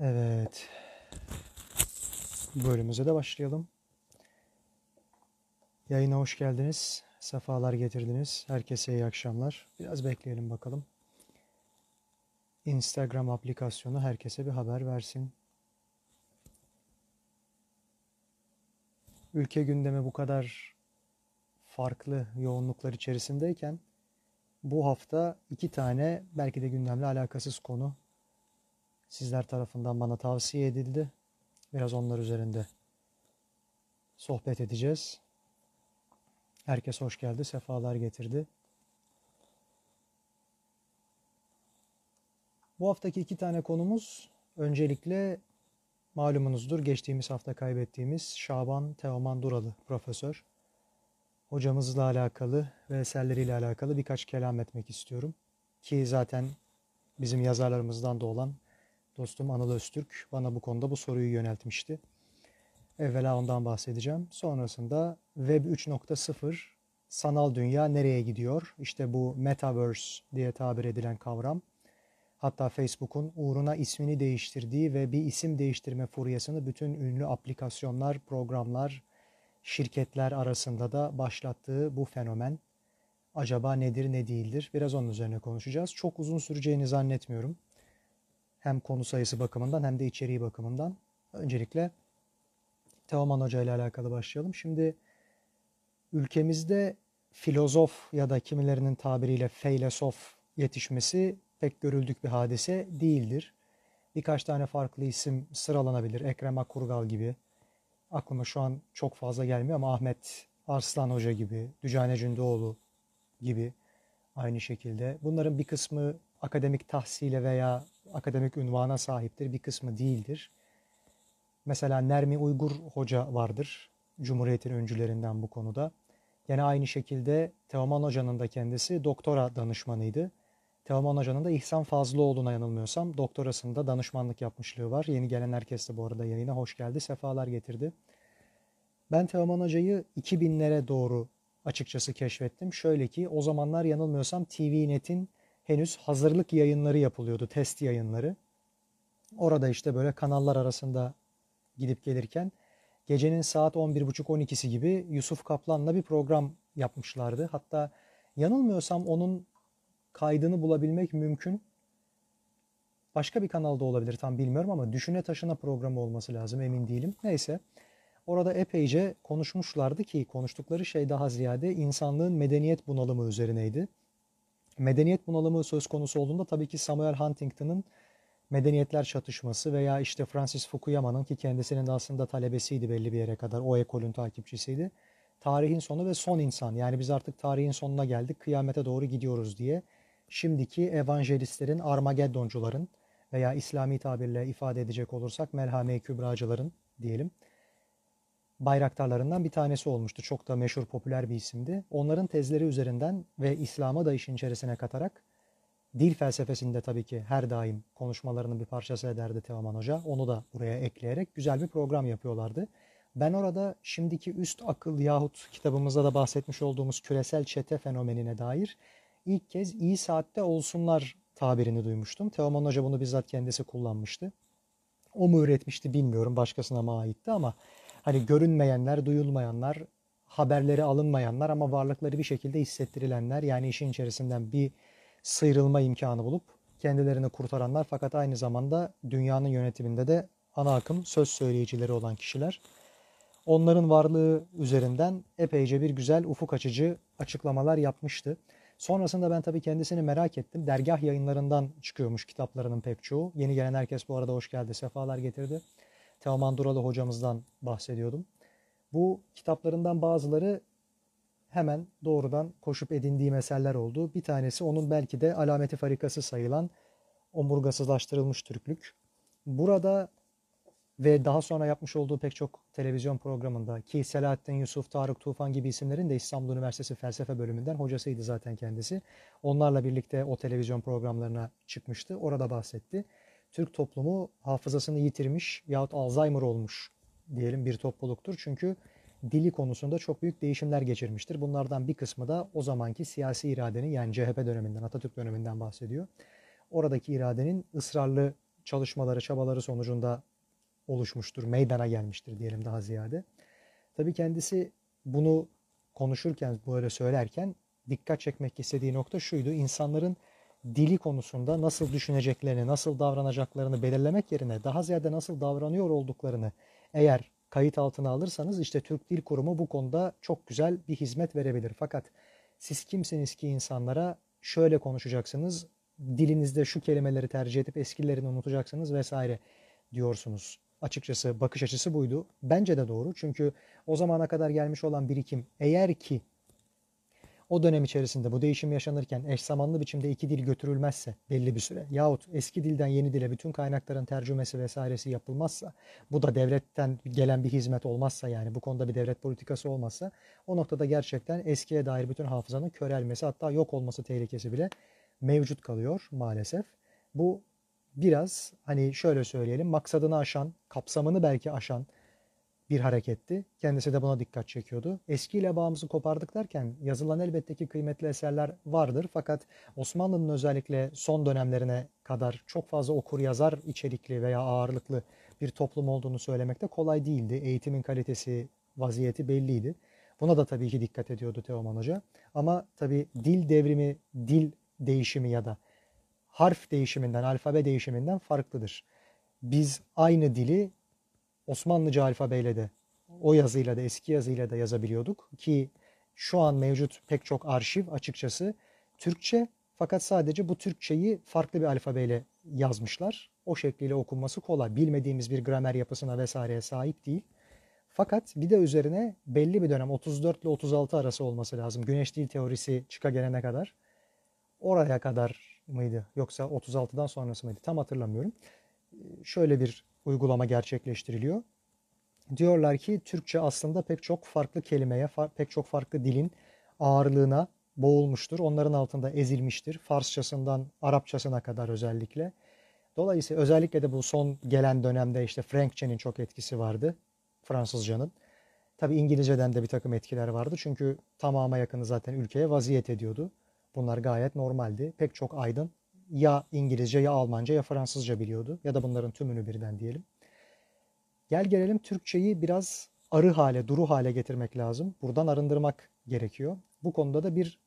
Evet. Bölümümüze de başlayalım. Yayına hoş geldiniz. Sefalar getirdiniz. Herkese iyi akşamlar. Biraz bekleyelim bakalım. Instagram aplikasyonu herkese bir haber versin. Ülke gündemi bu kadar farklı yoğunluklar içerisindeyken bu hafta iki tane belki de gündemle alakasız konu sizler tarafından bana tavsiye edildi. Biraz onlar üzerinde sohbet edeceğiz. Herkes hoş geldi, sefalar getirdi. Bu haftaki iki tane konumuz öncelikle malumunuzdur geçtiğimiz hafta kaybettiğimiz Şaban Teoman Duralı profesör. Hocamızla alakalı ve eserleriyle alakalı birkaç kelam etmek istiyorum. Ki zaten bizim yazarlarımızdan da olan dostum Anıl Öztürk bana bu konuda bu soruyu yöneltmişti. Evvela ondan bahsedeceğim. Sonrasında Web 3.0 sanal dünya nereye gidiyor? İşte bu Metaverse diye tabir edilen kavram. Hatta Facebook'un uğruna ismini değiştirdiği ve bir isim değiştirme furyasını bütün ünlü aplikasyonlar, programlar, şirketler arasında da başlattığı bu fenomen acaba nedir ne değildir? Biraz onun üzerine konuşacağız. Çok uzun süreceğini zannetmiyorum. Hem konu sayısı bakımından hem de içeriği bakımından. Öncelikle Teoman Hoca ile alakalı başlayalım. Şimdi ülkemizde filozof ya da kimilerinin tabiriyle feylesof yetişmesi pek görüldük bir hadise değildir. Birkaç tane farklı isim sıralanabilir. Ekrem Akurgal gibi. Aklıma şu an çok fazla gelmiyor ama Ahmet Arslan Hoca gibi, Dücane Cündoğlu gibi aynı şekilde. Bunların bir kısmı akademik tahsile veya akademik ünvana sahiptir, bir kısmı değildir. Mesela Nermi Uygur Hoca vardır, Cumhuriyet'in öncülerinden bu konuda. Yine aynı şekilde Teoman Hoca'nın da kendisi doktora danışmanıydı. Teoman Hoca'nın da İhsan Fazlıoğlu'na yanılmıyorsam doktorasında danışmanlık yapmışlığı var. Yeni gelen herkes de bu arada yayına hoş geldi, sefalar getirdi. Ben Teoman Hoca'yı 2000'lere doğru açıkçası keşfettim. Şöyle ki o zamanlar yanılmıyorsam TVNet'in henüz hazırlık yayınları yapılıyordu, test yayınları. Orada işte böyle kanallar arasında gidip gelirken gecenin saat 11.30-12'si gibi Yusuf Kaplan'la bir program yapmışlardı. Hatta yanılmıyorsam onun kaydını bulabilmek mümkün. Başka bir kanalda olabilir tam bilmiyorum ama Düşüne Taşına programı olması lazım emin değilim. Neyse orada epeyce konuşmuşlardı ki konuştukları şey daha ziyade insanlığın medeniyet bunalımı üzerineydi. Medeniyet bunalımı söz konusu olduğunda tabii ki Samuel Huntington'ın medeniyetler çatışması veya işte Francis Fukuyama'nın ki kendisinin de aslında talebesiydi belli bir yere kadar o ekolün takipçisiydi. Tarihin sonu ve son insan yani biz artık tarihin sonuna geldik kıyamete doğru gidiyoruz diye şimdiki evangelistlerin, Armageddoncuların veya İslami tabirle ifade edecek olursak Melhame-i Kübracıların diyelim bayraktarlarından bir tanesi olmuştu. Çok da meşhur, popüler bir isimdi. Onların tezleri üzerinden ve İslam'ı da işin içerisine katarak dil felsefesinde tabii ki her daim konuşmalarının bir parçası ederdi Teoman Hoca. Onu da buraya ekleyerek güzel bir program yapıyorlardı. Ben orada şimdiki üst akıl yahut kitabımızda da bahsetmiş olduğumuz küresel çete fenomenine dair ilk kez iyi saatte olsunlar tabirini duymuştum. Teoman Hoca bunu bizzat kendisi kullanmıştı. O mu üretmişti bilmiyorum başkasına mı aitti ama hani görünmeyenler, duyulmayanlar, haberleri alınmayanlar ama varlıkları bir şekilde hissettirilenler yani işin içerisinden bir sıyrılma imkanı bulup kendilerini kurtaranlar fakat aynı zamanda dünyanın yönetiminde de ana akım söz söyleyicileri olan kişiler. Onların varlığı üzerinden epeyce bir güzel ufuk açıcı açıklamalar yapmıştı. Sonrasında ben tabii kendisini merak ettim. Dergah yayınlarından çıkıyormuş kitaplarının pek çoğu. Yeni gelen herkes bu arada hoş geldi, sefalar getirdi. Teoman Duralı hocamızdan bahsediyordum. Bu kitaplarından bazıları hemen doğrudan koşup edindiğim eserler oldu. Bir tanesi onun belki de alameti farikası sayılan omurgasızlaştırılmış Türklük. Burada ve daha sonra yapmış olduğu pek çok televizyon programında ki Selahattin Yusuf, Tarık Tufan gibi isimlerin de İstanbul Üniversitesi felsefe bölümünden hocasıydı zaten kendisi. Onlarla birlikte o televizyon programlarına çıkmıştı. Orada bahsetti. Türk toplumu hafızasını yitirmiş yahut Alzheimer olmuş diyelim bir topluluktur. Çünkü dili konusunda çok büyük değişimler geçirmiştir. Bunlardan bir kısmı da o zamanki siyasi iradenin yani CHP döneminden, Atatürk döneminden bahsediyor. Oradaki iradenin ısrarlı çalışmaları, çabaları sonucunda oluşmuştur, meydana gelmiştir diyelim daha ziyade. Tabii kendisi bunu konuşurken, böyle söylerken dikkat çekmek istediği nokta şuydu. İnsanların dili konusunda nasıl düşüneceklerini, nasıl davranacaklarını belirlemek yerine daha ziyade nasıl davranıyor olduklarını eğer kayıt altına alırsanız işte Türk Dil Kurumu bu konuda çok güzel bir hizmet verebilir. Fakat siz kimsiniz ki insanlara şöyle konuşacaksınız, dilinizde şu kelimeleri tercih edip eskilerini unutacaksınız vesaire diyorsunuz. Açıkçası bakış açısı buydu. Bence de doğru. Çünkü o zamana kadar gelmiş olan birikim eğer ki o dönem içerisinde bu değişim yaşanırken eş zamanlı biçimde iki dil götürülmezse belli bir süre yahut eski dilden yeni dile bütün kaynakların tercümesi vesairesi yapılmazsa bu da devletten gelen bir hizmet olmazsa yani bu konuda bir devlet politikası olmazsa o noktada gerçekten eskiye dair bütün hafızanın körelmesi hatta yok olması tehlikesi bile mevcut kalıyor maalesef. Bu biraz hani şöyle söyleyelim maksadını aşan, kapsamını belki aşan bir hareketti. Kendisi de buna dikkat çekiyordu. Eskiyle bağımızı kopardık derken yazılan elbette ki kıymetli eserler vardır. Fakat Osmanlı'nın özellikle son dönemlerine kadar çok fazla okur yazar içerikli veya ağırlıklı bir toplum olduğunu söylemek de kolay değildi. Eğitimin kalitesi, vaziyeti belliydi. Buna da tabii ki dikkat ediyordu Teoman Hoca. Ama tabii dil devrimi, dil değişimi ya da harf değişiminden, alfabe değişiminden farklıdır. Biz aynı dili Osmanlıca alfabeyle de o yazıyla da eski yazıyla da yazabiliyorduk ki şu an mevcut pek çok arşiv açıkçası Türkçe fakat sadece bu Türkçeyi farklı bir alfabeyle yazmışlar. O şekliyle okunması kolay. Bilmediğimiz bir gramer yapısına vesaireye sahip değil. Fakat bir de üzerine belli bir dönem 34 ile 36 arası olması lazım. Güneş dil teorisi çıka gelene kadar. Oraya kadar mıydı yoksa 36'dan sonrası mıydı tam hatırlamıyorum. Şöyle bir uygulama gerçekleştiriliyor. Diyorlar ki Türkçe aslında pek çok farklı kelimeye, pek çok farklı dilin ağırlığına boğulmuştur. Onların altında ezilmiştir. Farsçasından Arapçasına kadar özellikle. Dolayısıyla özellikle de bu son gelen dönemde işte Frankçe'nin çok etkisi vardı. Fransızcanın. Tabi İngilizceden de bir takım etkiler vardı. Çünkü tamama yakını zaten ülkeye vaziyet ediyordu. Bunlar gayet normaldi. Pek çok aydın ya İngilizce ya Almanca ya Fransızca biliyordu. Ya da bunların tümünü birden diyelim. Gel gelelim Türkçeyi biraz arı hale, duru hale getirmek lazım. Buradan arındırmak gerekiyor. Bu konuda da bir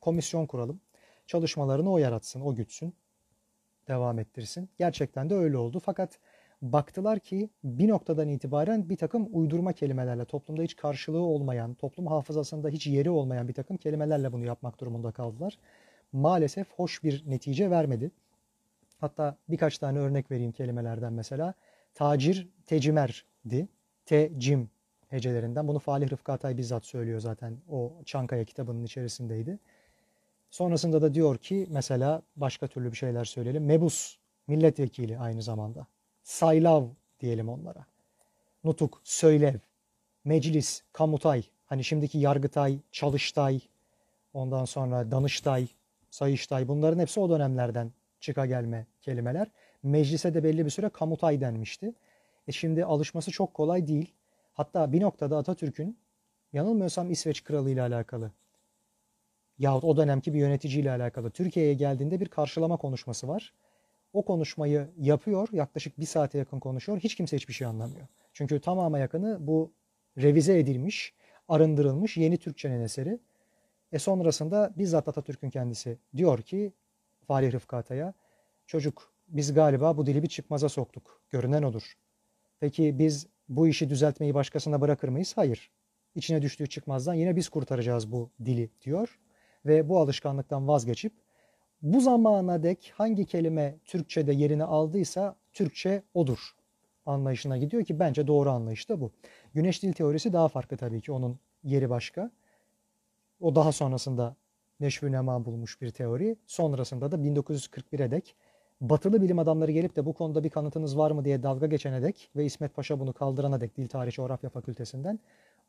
komisyon kuralım. Çalışmalarını o yaratsın, o gütsün. Devam ettirsin. Gerçekten de öyle oldu. Fakat baktılar ki bir noktadan itibaren bir takım uydurma kelimelerle, toplumda hiç karşılığı olmayan, toplum hafızasında hiç yeri olmayan bir takım kelimelerle bunu yapmak durumunda kaldılar maalesef hoş bir netice vermedi. Hatta birkaç tane örnek vereyim kelimelerden mesela. Tacir tecimerdi. Tecim hecelerinden. Bunu Falih Rıfkı Atay bizzat söylüyor zaten. O Çankaya kitabının içerisindeydi. Sonrasında da diyor ki mesela başka türlü bir şeyler söyleyelim. Mebus milletvekili aynı zamanda. Saylav diyelim onlara. Nutuk, söylev, meclis, kamutay. Hani şimdiki yargıtay, çalıştay, ondan sonra danıştay, Sayıştay bunların hepsi o dönemlerden çıka gelme kelimeler. Meclise de belli bir süre kamutay denmişti. E şimdi alışması çok kolay değil. Hatta bir noktada Atatürk'ün yanılmıyorsam İsveç Kralı ile alakalı yahut o dönemki bir yöneticiyle alakalı Türkiye'ye geldiğinde bir karşılama konuşması var. O konuşmayı yapıyor. Yaklaşık bir saate yakın konuşuyor. Hiç kimse hiçbir şey anlamıyor. Çünkü tamamı yakını bu revize edilmiş, arındırılmış yeni Türkçenin eseri. E sonrasında bizzat Atatürk'ün kendisi diyor ki Falih Rıfkı Atay'a çocuk biz galiba bu dili bir çıkmaza soktuk. Görünen odur. Peki biz bu işi düzeltmeyi başkasına bırakır mıyız? Hayır. İçine düştüğü çıkmazdan yine biz kurtaracağız bu dili diyor. Ve bu alışkanlıktan vazgeçip bu zamana dek hangi kelime Türkçe'de yerini aldıysa Türkçe odur anlayışına gidiyor ki bence doğru anlayış da bu. Güneş dil teorisi daha farklı tabii ki onun yeri başka. O daha sonrasında neşvü nema bulmuş bir teori. Sonrasında da 1941'e dek batılı bilim adamları gelip de bu konuda bir kanıtınız var mı diye dalga geçene dek ve İsmet Paşa bunu kaldırana dek Dil Tarih Coğrafya Fakültesinden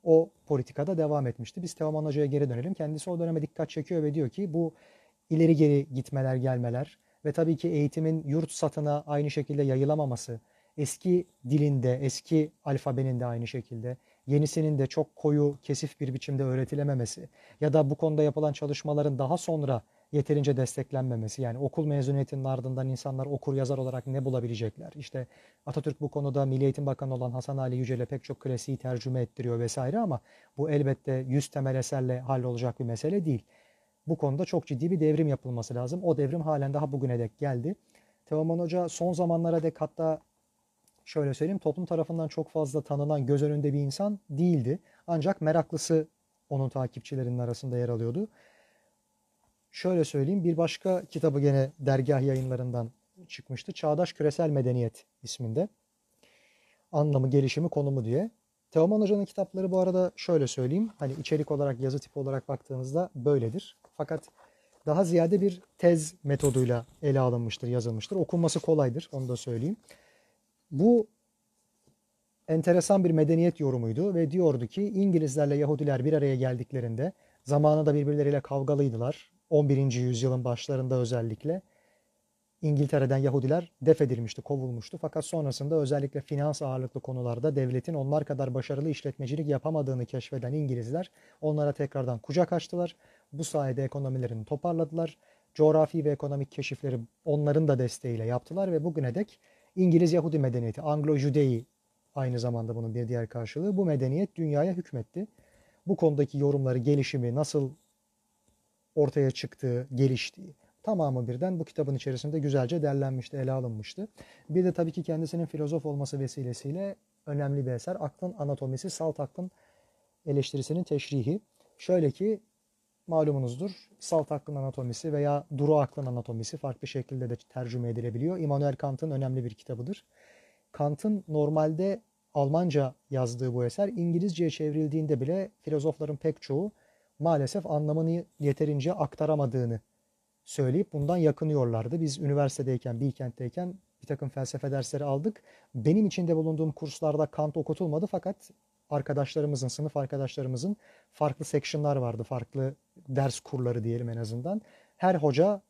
o politikada devam etmişti. Biz Teoman Hoca'ya geri dönelim. Kendisi o döneme dikkat çekiyor ve diyor ki bu ileri geri gitmeler gelmeler ve tabii ki eğitimin yurt satına aynı şekilde yayılamaması, eski dilinde, eski alfabenin de aynı şekilde yenisinin de çok koyu, kesif bir biçimde öğretilememesi ya da bu konuda yapılan çalışmaların daha sonra yeterince desteklenmemesi. Yani okul mezuniyetinin ardından insanlar okur yazar olarak ne bulabilecekler? İşte Atatürk bu konuda Milli Eğitim Bakanı olan Hasan Ali Yücel'e pek çok klasiği tercüme ettiriyor vesaire ama bu elbette yüz temel eserle hallolacak bir mesele değil. Bu konuda çok ciddi bir devrim yapılması lazım. O devrim halen daha bugüne dek geldi. Teoman Hoca son zamanlara dek hatta şöyle söyleyeyim toplum tarafından çok fazla tanınan göz önünde bir insan değildi. Ancak meraklısı onun takipçilerinin arasında yer alıyordu. Şöyle söyleyeyim bir başka kitabı gene dergah yayınlarından çıkmıştı. Çağdaş Küresel Medeniyet isminde. Anlamı, gelişimi, konumu diye. Teoman Hoca'nın kitapları bu arada şöyle söyleyeyim. Hani içerik olarak, yazı tipi olarak baktığınızda böyledir. Fakat daha ziyade bir tez metoduyla ele alınmıştır, yazılmıştır. Okunması kolaydır, onu da söyleyeyim. Bu enteresan bir medeniyet yorumuydu ve diyordu ki İngilizlerle Yahudiler bir araya geldiklerinde zamanında birbirleriyle kavgalıydılar. 11. yüzyılın başlarında özellikle İngiltere'den Yahudiler def edilmişti, kovulmuştu. Fakat sonrasında özellikle finans ağırlıklı konularda devletin onlar kadar başarılı işletmecilik yapamadığını keşfeden İngilizler onlara tekrardan kucak açtılar. Bu sayede ekonomilerini toparladılar. Coğrafi ve ekonomik keşifleri onların da desteğiyle yaptılar ve bugüne dek İngiliz Yahudi medeniyeti, Anglo-Judei aynı zamanda bunun bir diğer karşılığı bu medeniyet dünyaya hükmetti. Bu konudaki yorumları, gelişimi, nasıl ortaya çıktığı, geliştiği tamamı birden bu kitabın içerisinde güzelce derlenmişti, ele alınmıştı. Bir de tabii ki kendisinin filozof olması vesilesiyle önemli bir eser. Aklın Anatomisi, Salt Aklın Eleştirisinin Teşrihi. Şöyle ki malumunuzdur salt aklın anatomisi veya duru aklın anatomisi farklı şekilde de tercüme edilebiliyor. Immanuel Kant'ın önemli bir kitabıdır. Kant'ın normalde Almanca yazdığı bu eser İngilizceye çevrildiğinde bile filozofların pek çoğu maalesef anlamını yeterince aktaramadığını söyleyip bundan yakınıyorlardı. Biz üniversitedeyken, Bilkent'teyken bir takım felsefe dersleri aldık. Benim içinde bulunduğum kurslarda Kant okutulmadı fakat arkadaşlarımızın, sınıf arkadaşlarımızın farklı sectionlar vardı. Farklı ders kurları diyelim en azından. Her hoca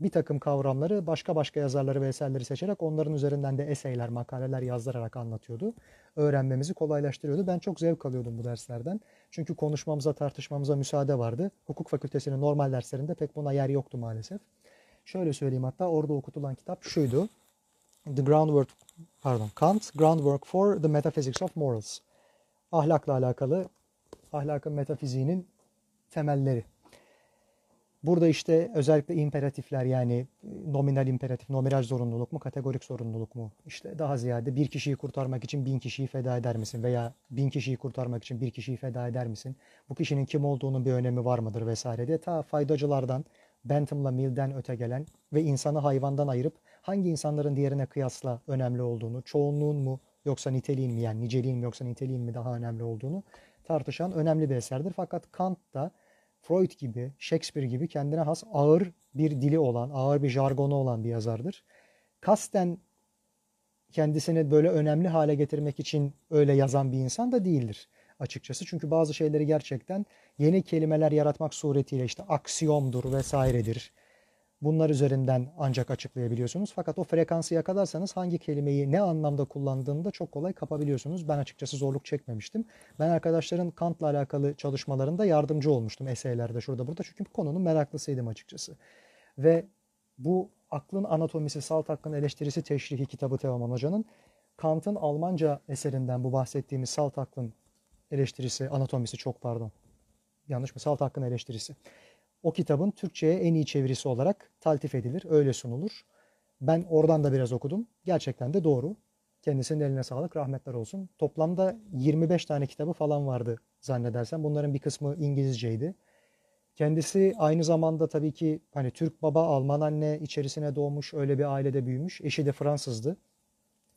bir takım kavramları başka başka yazarları ve eserleri seçerek onların üzerinden de eseyler, makaleler yazdırarak anlatıyordu. Öğrenmemizi kolaylaştırıyordu. Ben çok zevk alıyordum bu derslerden. Çünkü konuşmamıza, tartışmamıza müsaade vardı. Hukuk fakültesinin normal derslerinde pek buna yer yoktu maalesef. Şöyle söyleyeyim hatta orada okutulan kitap şuydu. The Groundwork, pardon, Kant, Groundwork for the Metaphysics of Morals. Ahlakla alakalı, ahlakın metafiziğinin temelleri. Burada işte özellikle imperatifler yani nominal imperatif, nominal zorunluluk mu, kategorik zorunluluk mu? İşte daha ziyade bir kişiyi kurtarmak için bin kişiyi feda eder misin? Veya bin kişiyi kurtarmak için bir kişiyi feda eder misin? Bu kişinin kim olduğunun bir önemi var mıdır vesaire diye ta faydacılardan, Bentham'la Mill'den öte gelen ve insanı hayvandan ayırıp hangi insanların diğerine kıyasla önemli olduğunu, çoğunluğun mu yoksa niteliğin mi yani niceliğin mi yoksa niteliğin mi daha önemli olduğunu tartışan önemli bir eserdir. Fakat Kant da Freud gibi, Shakespeare gibi kendine has ağır bir dili olan, ağır bir jargonu olan bir yazardır. Kasten kendisini böyle önemli hale getirmek için öyle yazan bir insan da değildir açıkçası. Çünkü bazı şeyleri gerçekten yeni kelimeler yaratmak suretiyle işte aksiyomdur vesairedir Bunlar üzerinden ancak açıklayabiliyorsunuz. Fakat o frekansı yakalarsanız hangi kelimeyi ne anlamda kullandığını da çok kolay kapabiliyorsunuz. Ben açıkçası zorluk çekmemiştim. Ben arkadaşların Kant'la alakalı çalışmalarında yardımcı olmuştum eseylerde şurada burada. Çünkü bu konunun meraklısıydım açıkçası. Ve bu Aklın Anatomisi, Salt Hakkın Eleştirisi Teşrihi kitabı Teoman Hoca'nın Kant'ın Almanca eserinden bu bahsettiğimiz Salt Hakkın Eleştirisi, Anatomisi çok pardon. Yanlış mı? Salt Hakkın Eleştirisi o kitabın Türkçe'ye en iyi çevirisi olarak taltif edilir, öyle sunulur. Ben oradan da biraz okudum. Gerçekten de doğru. Kendisinin eline sağlık, rahmetler olsun. Toplamda 25 tane kitabı falan vardı zannedersem. Bunların bir kısmı İngilizceydi. Kendisi aynı zamanda tabii ki hani Türk baba, Alman anne içerisine doğmuş, öyle bir ailede büyümüş. Eşi de Fransızdı.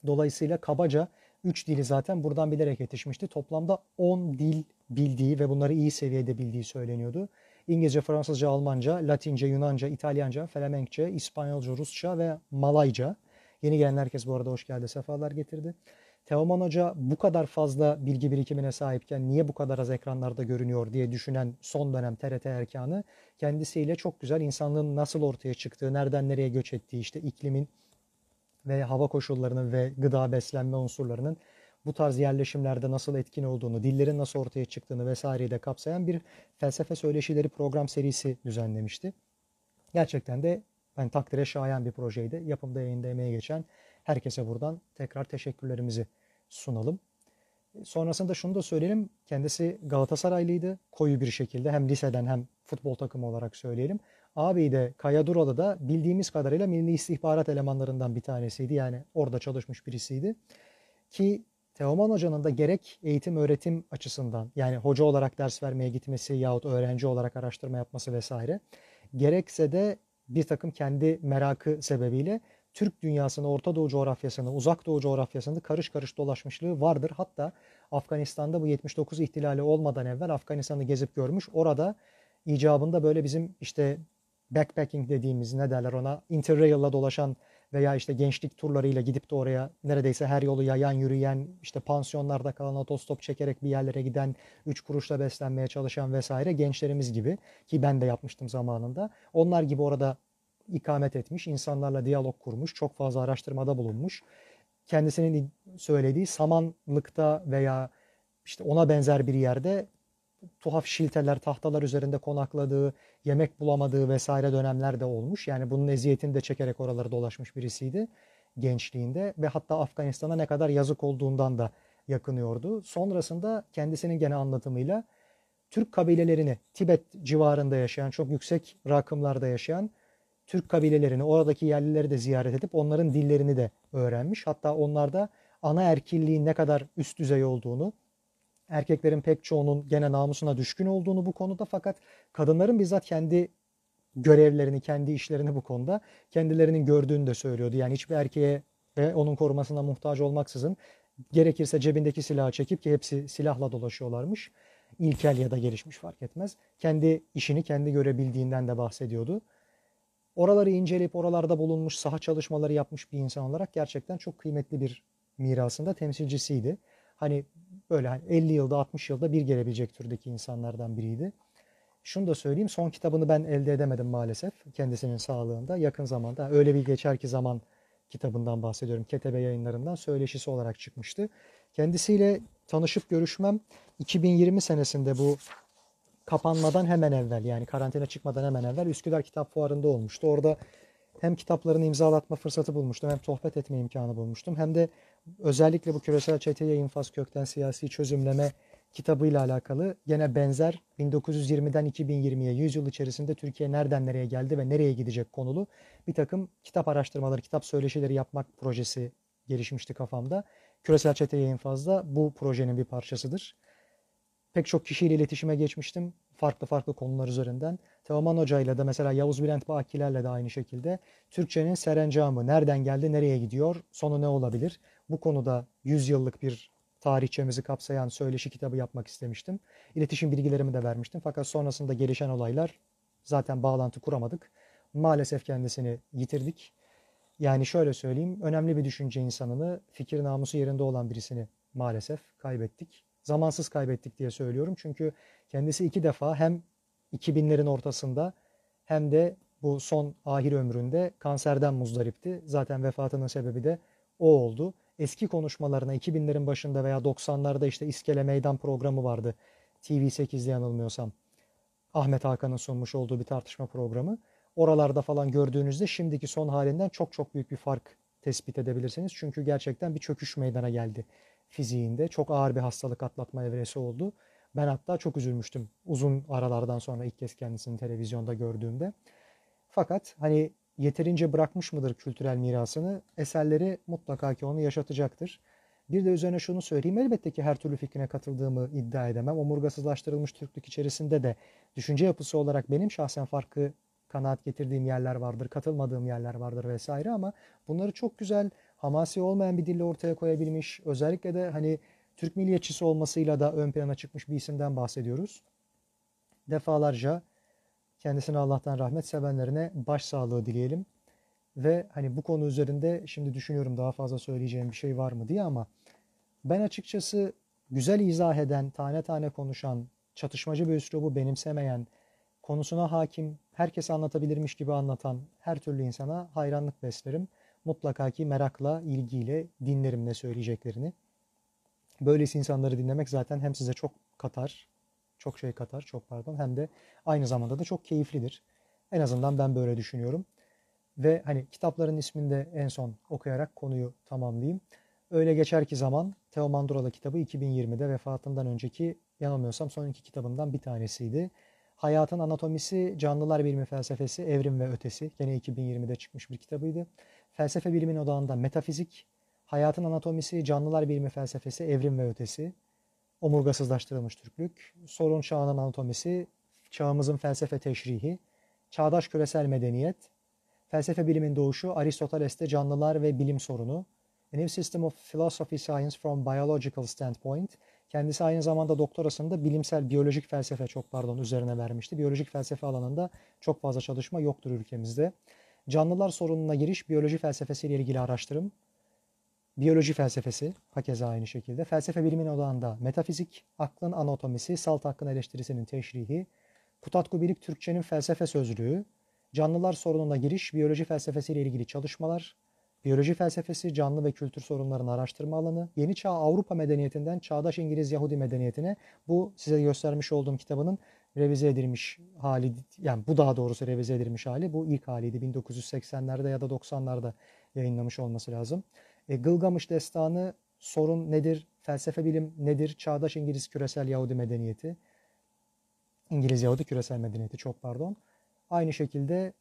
Dolayısıyla kabaca 3 dili zaten buradan bilerek yetişmişti. Toplamda 10 dil bildiği ve bunları iyi seviyede bildiği söyleniyordu. İngilizce, Fransızca, Almanca, Latince, Yunanca, İtalyanca, Felemenkçe, İspanyolca, Rusça ve Malayca. Yeni gelen herkes bu arada hoş geldi, sefalar getirdi. Teoman Hoca bu kadar fazla bilgi birikimine sahipken niye bu kadar az ekranlarda görünüyor diye düşünen son dönem TRT erkanı kendisiyle çok güzel insanlığın nasıl ortaya çıktığı, nereden nereye göç ettiği, işte iklimin ve hava koşullarının ve gıda beslenme unsurlarının bu tarz yerleşimlerde nasıl etkin olduğunu, dillerin nasıl ortaya çıktığını vesaireyi de kapsayan bir felsefe söyleşileri program serisi düzenlemişti. Gerçekten de yani takdire şayan bir projeydi. Yapımda yayında emeği geçen herkese buradan tekrar teşekkürlerimizi sunalım. Sonrasında şunu da söyleyelim. Kendisi Galatasaraylıydı. Koyu bir şekilde hem liseden hem futbol takımı olarak söyleyelim. Abi de Kaya Duralı da bildiğimiz kadarıyla milli istihbarat elemanlarından bir tanesiydi. Yani orada çalışmış birisiydi. Ki Teoman Hoca'nın da gerek eğitim öğretim açısından yani hoca olarak ders vermeye gitmesi yahut öğrenci olarak araştırma yapması vesaire gerekse de bir takım kendi merakı sebebiyle Türk dünyasını, Orta Doğu coğrafyasını, Uzak Doğu coğrafyasını karış karış dolaşmışlığı vardır. Hatta Afganistan'da bu 79 ihtilali olmadan evvel Afganistan'ı gezip görmüş. Orada icabında böyle bizim işte backpacking dediğimiz ne derler ona interrail'la dolaşan veya işte gençlik turlarıyla gidip de oraya neredeyse her yolu yayan yürüyen işte pansiyonlarda kalan otostop çekerek bir yerlere giden üç kuruşla beslenmeye çalışan vesaire gençlerimiz gibi ki ben de yapmıştım zamanında. Onlar gibi orada ikamet etmiş, insanlarla diyalog kurmuş, çok fazla araştırmada bulunmuş. Kendisinin söylediği samanlıkta veya işte ona benzer bir yerde tuhaf şilteler, tahtalar üzerinde konakladığı, yemek bulamadığı vesaire dönemler de olmuş. Yani bunun eziyetini de çekerek oraları dolaşmış birisiydi gençliğinde ve hatta Afganistan'a ne kadar yazık olduğundan da yakınıyordu. Sonrasında kendisinin gene anlatımıyla Türk kabilelerini, Tibet civarında yaşayan, çok yüksek rakımlarda yaşayan Türk kabilelerini, oradaki yerlileri de ziyaret edip onların dillerini de öğrenmiş. Hatta onlarda ana erkilliğin ne kadar üst düzey olduğunu, erkeklerin pek çoğunun gene namusuna düşkün olduğunu bu konuda fakat kadınların bizzat kendi görevlerini, kendi işlerini bu konuda kendilerinin gördüğünü de söylüyordu. Yani hiçbir erkeğe ve onun korumasına muhtaç olmaksızın gerekirse cebindeki silahı çekip ki hepsi silahla dolaşıyorlarmış. İlkel ya da gelişmiş fark etmez. Kendi işini kendi görebildiğinden de bahsediyordu. Oraları inceleyip oralarda bulunmuş, saha çalışmaları yapmış bir insan olarak gerçekten çok kıymetli bir mirasında temsilcisiydi. Hani böyle hani 50 yılda 60 yılda bir gelebilecek türdeki insanlardan biriydi. Şunu da söyleyeyim son kitabını ben elde edemedim maalesef kendisinin sağlığında. Yakın zamanda öyle bir geçer ki zaman kitabından bahsediyorum. Ketebe yayınlarından söyleşisi olarak çıkmıştı. Kendisiyle tanışıp görüşmem 2020 senesinde bu kapanmadan hemen evvel yani karantina çıkmadan hemen evvel Üsküdar Kitap Fuarı'nda olmuştu. Orada hem kitaplarını imzalatma fırsatı bulmuştum hem sohbet etme imkanı bulmuştum. Hem de özellikle bu küresel çeteye infaz kökten siyasi çözümleme kitabıyla alakalı gene benzer 1920'den 2020'ye 100 yıl içerisinde Türkiye nereden nereye geldi ve nereye gidecek konulu bir takım kitap araştırmaları, kitap söyleşileri yapmak projesi gelişmişti kafamda. Küresel çeteye infazda bu projenin bir parçasıdır. Pek çok kişiyle iletişime geçmiştim. Farklı farklı konular üzerinden. Teoman Hoca ile de mesela Yavuz Bülent Bakilerle de aynı şekilde Türkçenin serencamı, nereden geldi, nereye gidiyor, sonu ne olabilir? Bu konuda 100 yıllık bir tarihçemizi kapsayan söyleşi kitabı yapmak istemiştim. İletişim bilgilerimi de vermiştim. Fakat sonrasında gelişen olaylar zaten bağlantı kuramadık. Maalesef kendisini yitirdik. Yani şöyle söyleyeyim, önemli bir düşünce insanını, fikir namusu yerinde olan birisini maalesef kaybettik zamansız kaybettik diye söylüyorum. Çünkü kendisi iki defa hem 2000'lerin ortasında hem de bu son ahir ömründe kanserden muzdaripti. Zaten vefatının sebebi de o oldu. Eski konuşmalarına 2000'lerin başında veya 90'larda işte İskele Meydan programı vardı. TV8'de yanılmıyorsam. Ahmet Hakan'ın sunmuş olduğu bir tartışma programı. Oralarda falan gördüğünüzde şimdiki son halinden çok çok büyük bir fark tespit edebilirsiniz. Çünkü gerçekten bir çöküş meydana geldi fiziğinde. Çok ağır bir hastalık atlatma evresi oldu. Ben hatta çok üzülmüştüm uzun aralardan sonra ilk kez kendisini televizyonda gördüğümde. Fakat hani yeterince bırakmış mıdır kültürel mirasını? Eserleri mutlaka ki onu yaşatacaktır. Bir de üzerine şunu söyleyeyim. Elbette ki her türlü fikrine katıldığımı iddia edemem. Omurgasızlaştırılmış Türklük içerisinde de düşünce yapısı olarak benim şahsen farklı kanaat getirdiğim yerler vardır, katılmadığım yerler vardır vesaire ama bunları çok güzel hamasi olmayan bir dille ortaya koyabilmiş. Özellikle de hani Türk milliyetçisi olmasıyla da ön plana çıkmış bir isimden bahsediyoruz. Defalarca kendisine Allah'tan rahmet sevenlerine başsağlığı dileyelim. Ve hani bu konu üzerinde şimdi düşünüyorum daha fazla söyleyeceğim bir şey var mı diye ama ben açıkçası güzel izah eden, tane tane konuşan, çatışmacı bir üslubu benimsemeyen, konusuna hakim, herkese anlatabilirmiş gibi anlatan her türlü insana hayranlık beslerim mutlaka ki merakla, ilgiyle dinlerim ne söyleyeceklerini. Böylesi insanları dinlemek zaten hem size çok katar, çok şey katar, çok pardon hem de aynı zamanda da çok keyiflidir. En azından ben böyle düşünüyorum. Ve hani kitapların ismini de en son okuyarak konuyu tamamlayayım. Öyle geçer ki zaman Teoman Duralı kitabı 2020'de vefatından önceki yanılmıyorsam son iki kitabından bir tanesiydi. Hayatın Anatomisi, Canlılar Bilimi Felsefesi, Evrim ve Ötesi. Yine 2020'de çıkmış bir kitabıydı. Felsefe bilimin odağında metafizik, Hayatın Anatomisi, Canlılar Bilimi Felsefesi, Evrim ve Ötesi. Omurgasızlaştırılmış Türklük. Sorun Çağının Anatomisi, Çağımızın Felsefe Teşrihi, Çağdaş Küresel Medeniyet, Felsefe Bilimin Doğuşu, Aristoteles'te Canlılar ve Bilim Sorunu, A New System of Philosophy Science from Biological Standpoint, Kendisi aynı zamanda doktorasında bilimsel, biyolojik felsefe çok pardon üzerine vermişti. Biyolojik felsefe alanında çok fazla çalışma yoktur ülkemizde. Canlılar sorununa giriş, biyoloji felsefesiyle ilgili araştırım, biyoloji felsefesi hakeza aynı şekilde. Felsefe bilimin odağında metafizik, aklın anatomisi, salt hakkın eleştirisinin teşrihi, Kutatku Birik Türkçenin felsefe sözlüğü, canlılar sorununa giriş, biyoloji felsefesiyle ilgili çalışmalar, Biyoloji felsefesi, canlı ve kültür sorunlarının araştırma alanı, yeni çağ Avrupa medeniyetinden çağdaş İngiliz Yahudi medeniyetine bu size göstermiş olduğum kitabının revize edilmiş hali, yani bu daha doğrusu revize edilmiş hali, bu ilk haliydi. 1980'lerde ya da 90'larda yayınlamış olması lazım. E, Gılgamış Destanı, sorun nedir, felsefe bilim nedir, çağdaş İngiliz küresel Yahudi medeniyeti, İngiliz Yahudi küresel medeniyeti çok pardon. Aynı şekilde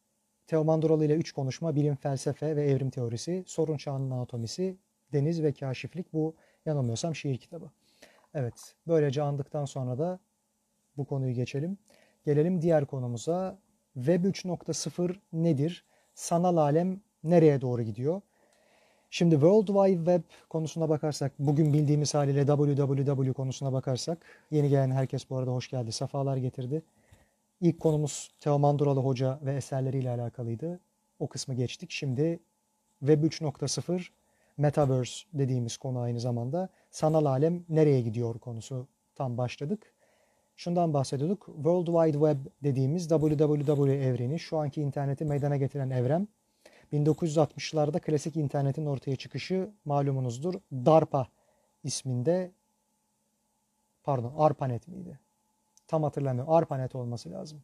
Teoman Duralı ile üç konuşma, bilim, felsefe ve evrim teorisi, sorun çağının anatomisi, deniz ve kaşiflik. Bu yanılmıyorsam şiir kitabı. Evet, böylece andıktan sonra da bu konuyu geçelim. Gelelim diğer konumuza. Web 3.0 nedir? Sanal alem nereye doğru gidiyor? Şimdi World Wide Web konusuna bakarsak, bugün bildiğimiz haliyle www konusuna bakarsak, yeni gelen herkes bu arada hoş geldi, sefalar getirdi. İlk konumuz Teoman Duralı Hoca ve eserleriyle alakalıydı. O kısmı geçtik. Şimdi Web 3.0 Metaverse dediğimiz konu aynı zamanda sanal alem nereye gidiyor konusu tam başladık. Şundan bahsediyorduk. World Wide Web dediğimiz www evreni şu anki interneti meydana getiren evren 1960'larda klasik internetin ortaya çıkışı malumunuzdur. DARPA isminde pardon ARPANET miydi? Tam hatırlamıyorum. ARPANET olması lazım.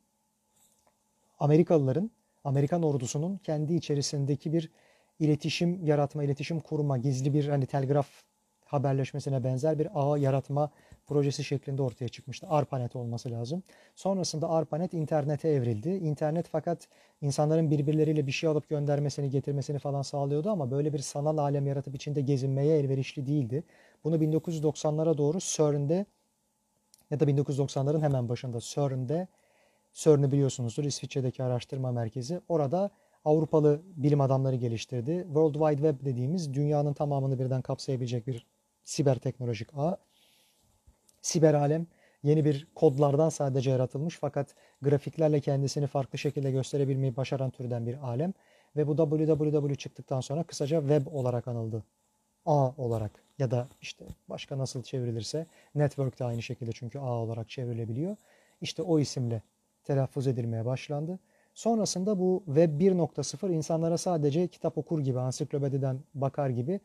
Amerikalıların, Amerikan ordusunun kendi içerisindeki bir iletişim yaratma, iletişim kurma, gizli bir hani telgraf haberleşmesine benzer bir ağ yaratma projesi şeklinde ortaya çıkmıştı. ARPANET olması lazım. Sonrasında ARPANET internete evrildi. İnternet fakat insanların birbirleriyle bir şey alıp göndermesini, getirmesini falan sağlıyordu ama böyle bir sanal alem yaratıp içinde gezinmeye elverişli değildi. Bunu 1990'lara doğru CERN'de ya da 1990'ların hemen başında CERN'de CERN'ü biliyorsunuzdur İsviçre'deki araştırma merkezi. Orada Avrupalı bilim adamları geliştirdi. World Wide Web dediğimiz dünyanın tamamını birden kapsayabilecek bir siber teknolojik ağ. Siber alem yeni bir kodlardan sadece yaratılmış fakat grafiklerle kendisini farklı şekilde gösterebilmeyi başaran türden bir alem. Ve bu www çıktıktan sonra kısaca web olarak anıldı. A olarak ya da işte başka nasıl çevrilirse network de aynı şekilde çünkü A olarak çevrilebiliyor. İşte o isimle telaffuz edilmeye başlandı. Sonrasında bu Web 1.0 insanlara sadece kitap okur gibi, ansiklopediden bakar gibi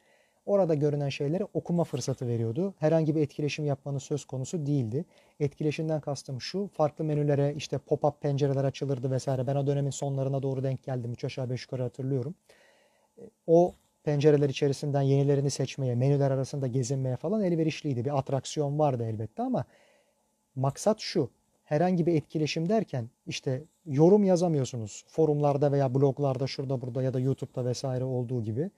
orada görünen şeyleri okuma fırsatı veriyordu. Herhangi bir etkileşim yapmanın söz konusu değildi. Etkileşimden kastım şu, farklı menülere işte pop-up pencereler açılırdı vesaire. Ben o dönemin sonlarına doğru denk geldim. 3 aşağı 5 yukarı hatırlıyorum. O pencereler içerisinden yenilerini seçmeye, menüler arasında gezinmeye falan elverişliydi. Bir atraksiyon vardı elbette ama maksat şu. Herhangi bir etkileşim derken işte yorum yazamıyorsunuz. Forumlarda veya bloglarda şurada burada ya da YouTube'da vesaire olduğu gibi.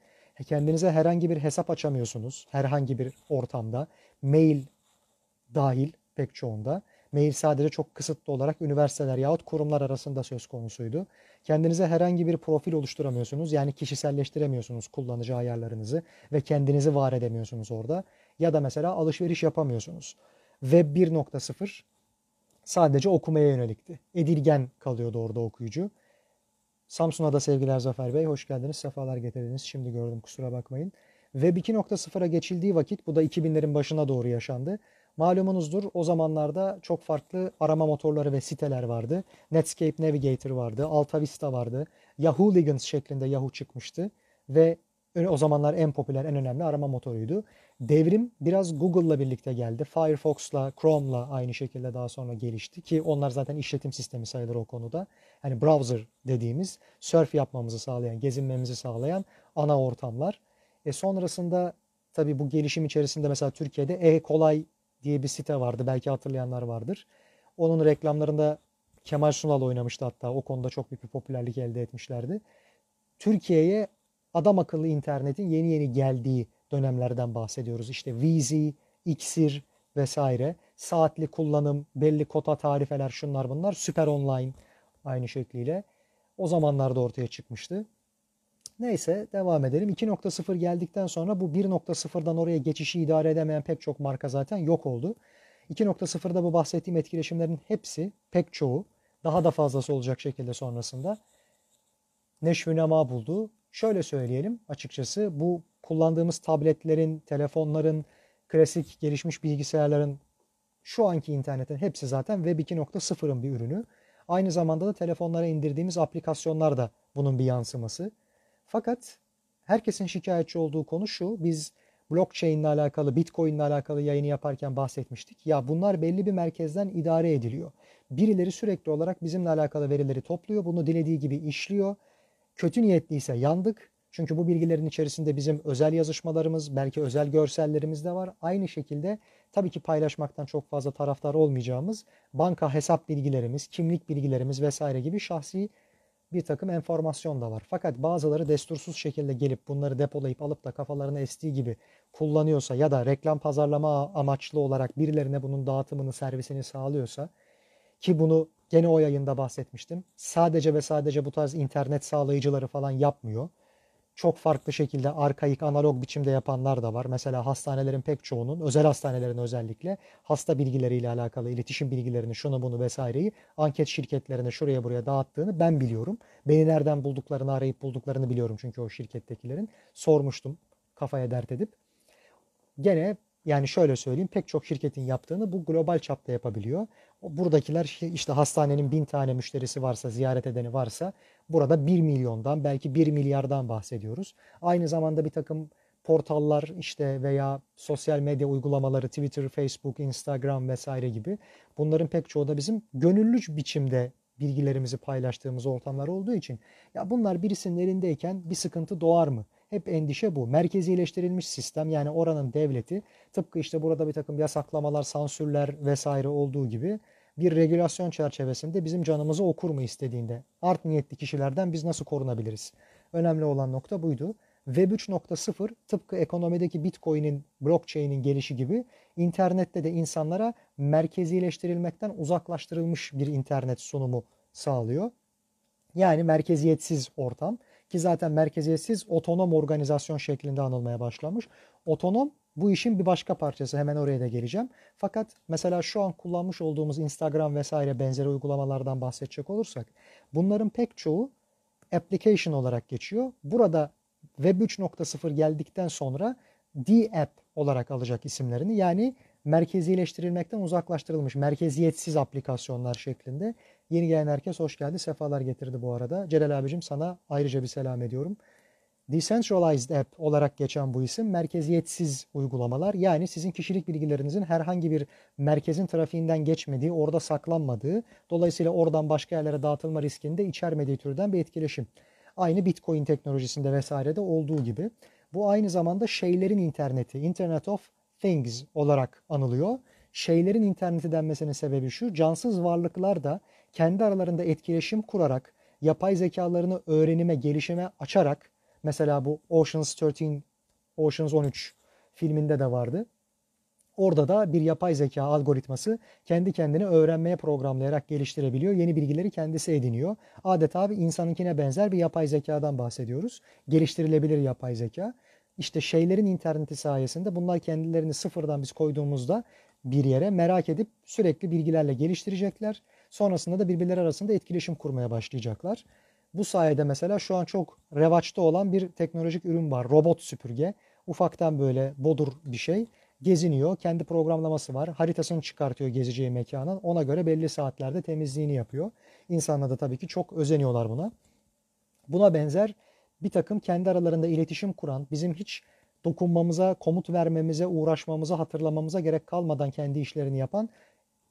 Kendinize herhangi bir hesap açamıyorsunuz. Herhangi bir ortamda. Mail dahil pek çoğunda. Mail sadece çok kısıtlı olarak üniversiteler yahut kurumlar arasında söz konusuydu. Kendinize herhangi bir profil oluşturamıyorsunuz. Yani kişiselleştiremiyorsunuz kullanıcı ayarlarınızı ve kendinizi var edemiyorsunuz orada. Ya da mesela alışveriş yapamıyorsunuz. Web 1.0 sadece okumaya yönelikti. Edilgen kalıyordu orada okuyucu. Samsun'a da sevgiler Zafer Bey. Hoş geldiniz. Sefalar getirdiniz. Şimdi gördüm kusura bakmayın. Web 2.0'a geçildiği vakit bu da 2000'lerin başına doğru yaşandı. Malumunuzdur o zamanlarda çok farklı arama motorları ve siteler vardı. Netscape Navigator vardı, Alta Vista vardı. Yahoo Ligans şeklinde Yahoo çıkmıştı ve o zamanlar en popüler, en önemli arama motoruydu. Devrim biraz Google'la birlikte geldi. Firefox'la, Chrome'la aynı şekilde daha sonra gelişti ki onlar zaten işletim sistemi sayılır o konuda. Hani browser dediğimiz surf yapmamızı sağlayan, gezinmemizi sağlayan ana ortamlar. E sonrasında tabii bu gelişim içerisinde mesela Türkiye'de e-kolay diye bir site vardı. Belki hatırlayanlar vardır. Onun reklamlarında Kemal Sunal oynamıştı hatta. O konuda çok büyük bir popülerlik elde etmişlerdi. Türkiye'ye adam akıllı internetin yeni yeni geldiği dönemlerden bahsediyoruz. İşte Vizi, Xir vesaire. Saatli kullanım, belli kota tarifeler şunlar bunlar. Süper Online aynı şekliyle. O zamanlarda ortaya çıkmıştı. Neyse devam edelim. 2.0 geldikten sonra bu 1.0'dan oraya geçişi idare edemeyen pek çok marka zaten yok oldu. 2.0'da bu bahsettiğim etkileşimlerin hepsi, pek çoğu, daha da fazlası olacak şekilde sonrasında neşvünema buldu. Şöyle söyleyelim açıkçası bu kullandığımız tabletlerin, telefonların, klasik gelişmiş bilgisayarların şu anki internetin hepsi zaten Web 2.0'ın bir ürünü. Aynı zamanda da telefonlara indirdiğimiz aplikasyonlar da bunun bir yansıması. Fakat herkesin şikayetçi olduğu konu şu. Biz blockchain ile alakalı, bitcoin ile alakalı yayını yaparken bahsetmiştik. Ya bunlar belli bir merkezden idare ediliyor. Birileri sürekli olarak bizimle alakalı verileri topluyor. Bunu dilediği gibi işliyor. Kötü niyetliyse yandık. Çünkü bu bilgilerin içerisinde bizim özel yazışmalarımız, belki özel görsellerimiz de var. Aynı şekilde tabii ki paylaşmaktan çok fazla taraftar olmayacağımız banka hesap bilgilerimiz, kimlik bilgilerimiz vesaire gibi şahsi bir takım enformasyon da var. Fakat bazıları destursuz şekilde gelip bunları depolayıp alıp da kafalarına estiği gibi kullanıyorsa ya da reklam pazarlama amaçlı olarak birilerine bunun dağıtımını, servisini sağlıyorsa ki bunu gene o yayında bahsetmiştim. Sadece ve sadece bu tarz internet sağlayıcıları falan yapmıyor çok farklı şekilde arkaik analog biçimde yapanlar da var. Mesela hastanelerin pek çoğunun, özel hastanelerin özellikle hasta bilgileriyle alakalı iletişim bilgilerini, şunu bunu vesaireyi anket şirketlerine şuraya buraya dağıttığını ben biliyorum. Beni nereden bulduklarını arayıp bulduklarını biliyorum çünkü o şirkettekilerin. Sormuştum kafaya dert edip. Gene yani şöyle söyleyeyim pek çok şirketin yaptığını bu global çapta yapabiliyor. Buradakiler işte hastanenin bin tane müşterisi varsa, ziyaret edeni varsa burada 1 milyondan belki 1 milyardan bahsediyoruz. Aynı zamanda bir takım portallar işte veya sosyal medya uygulamaları Twitter, Facebook, Instagram vesaire gibi bunların pek çoğu da bizim gönüllü biçimde bilgilerimizi paylaştığımız ortamlar olduğu için ya bunlar birisinin elindeyken bir sıkıntı doğar mı? Hep endişe bu. Merkezileştirilmiş sistem yani oranın devleti tıpkı işte burada bir takım yasaklamalar, sansürler vesaire olduğu gibi bir regülasyon çerçevesinde bizim canımızı okur mu istediğinde art niyetli kişilerden biz nasıl korunabiliriz? Önemli olan nokta buydu. Web 3.0 tıpkı ekonomideki Bitcoin'in, blockchain'in gelişi gibi internette de insanlara merkezileştirilmekten uzaklaştırılmış bir internet sunumu sağlıyor. Yani merkeziyetsiz ortam ki zaten merkeziyetsiz otonom organizasyon şeklinde anılmaya başlamış. Otonom bu işin bir başka parçası. Hemen oraya da geleceğim. Fakat mesela şu an kullanmış olduğumuz Instagram vesaire benzeri uygulamalardan bahsedecek olursak bunların pek çoğu application olarak geçiyor. Burada Web 3.0 geldikten sonra D-App olarak alacak isimlerini. Yani merkezileştirilmekten uzaklaştırılmış, merkeziyetsiz aplikasyonlar şeklinde. Yeni gelen herkes hoş geldi, sefalar getirdi bu arada. Celal abicim sana ayrıca bir selam ediyorum. Decentralized App olarak geçen bu isim merkeziyetsiz uygulamalar. Yani sizin kişilik bilgilerinizin herhangi bir merkezin trafiğinden geçmediği, orada saklanmadığı, dolayısıyla oradan başka yerlere dağıtılma riskinde içermediği türden bir etkileşim. Aynı Bitcoin teknolojisinde vesairede olduğu gibi. Bu aynı zamanda şeylerin interneti, Internet of Things olarak anılıyor. Şeylerin interneti denmesinin sebebi şu, cansız varlıklar da kendi aralarında etkileşim kurarak, yapay zekalarını öğrenime, gelişime açarak, mesela bu Ocean's 13, Ocean's 13 filminde de vardı. Orada da bir yapay zeka algoritması kendi kendini öğrenmeye programlayarak geliştirebiliyor. Yeni bilgileri kendisi ediniyor. Adeta bir insanınkine benzer bir yapay zekadan bahsediyoruz. Geliştirilebilir yapay zeka. İşte şeylerin interneti sayesinde bunlar kendilerini sıfırdan biz koyduğumuzda bir yere merak edip sürekli bilgilerle geliştirecekler. Sonrasında da birbirleri arasında etkileşim kurmaya başlayacaklar. Bu sayede mesela şu an çok revaçta olan bir teknolojik ürün var. Robot süpürge. Ufaktan böyle bodur bir şey. Geziniyor. Kendi programlaması var. Haritasını çıkartıyor gezeceği mekanın. Ona göre belli saatlerde temizliğini yapıyor. İnsanlar da tabii ki çok özeniyorlar buna. Buna benzer bir takım kendi aralarında iletişim kuran, bizim hiç dokunmamıza, komut vermemize, uğraşmamıza, hatırlamamıza gerek kalmadan kendi işlerini yapan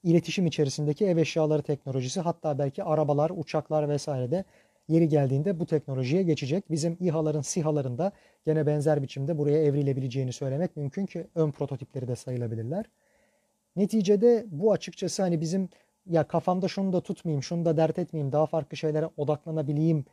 iletişim içerisindeki ev eşyaları teknolojisi hatta belki arabalar, uçaklar vesaire de yeri geldiğinde bu teknolojiye geçecek. Bizim İHA'ların, SİHA'ların da gene benzer biçimde buraya evrilebileceğini söylemek mümkün ki ön prototipleri de sayılabilirler. Neticede bu açıkçası hani bizim ya kafamda şunu da tutmayayım, şunu da dert etmeyeyim, daha farklı şeylere odaklanabileyim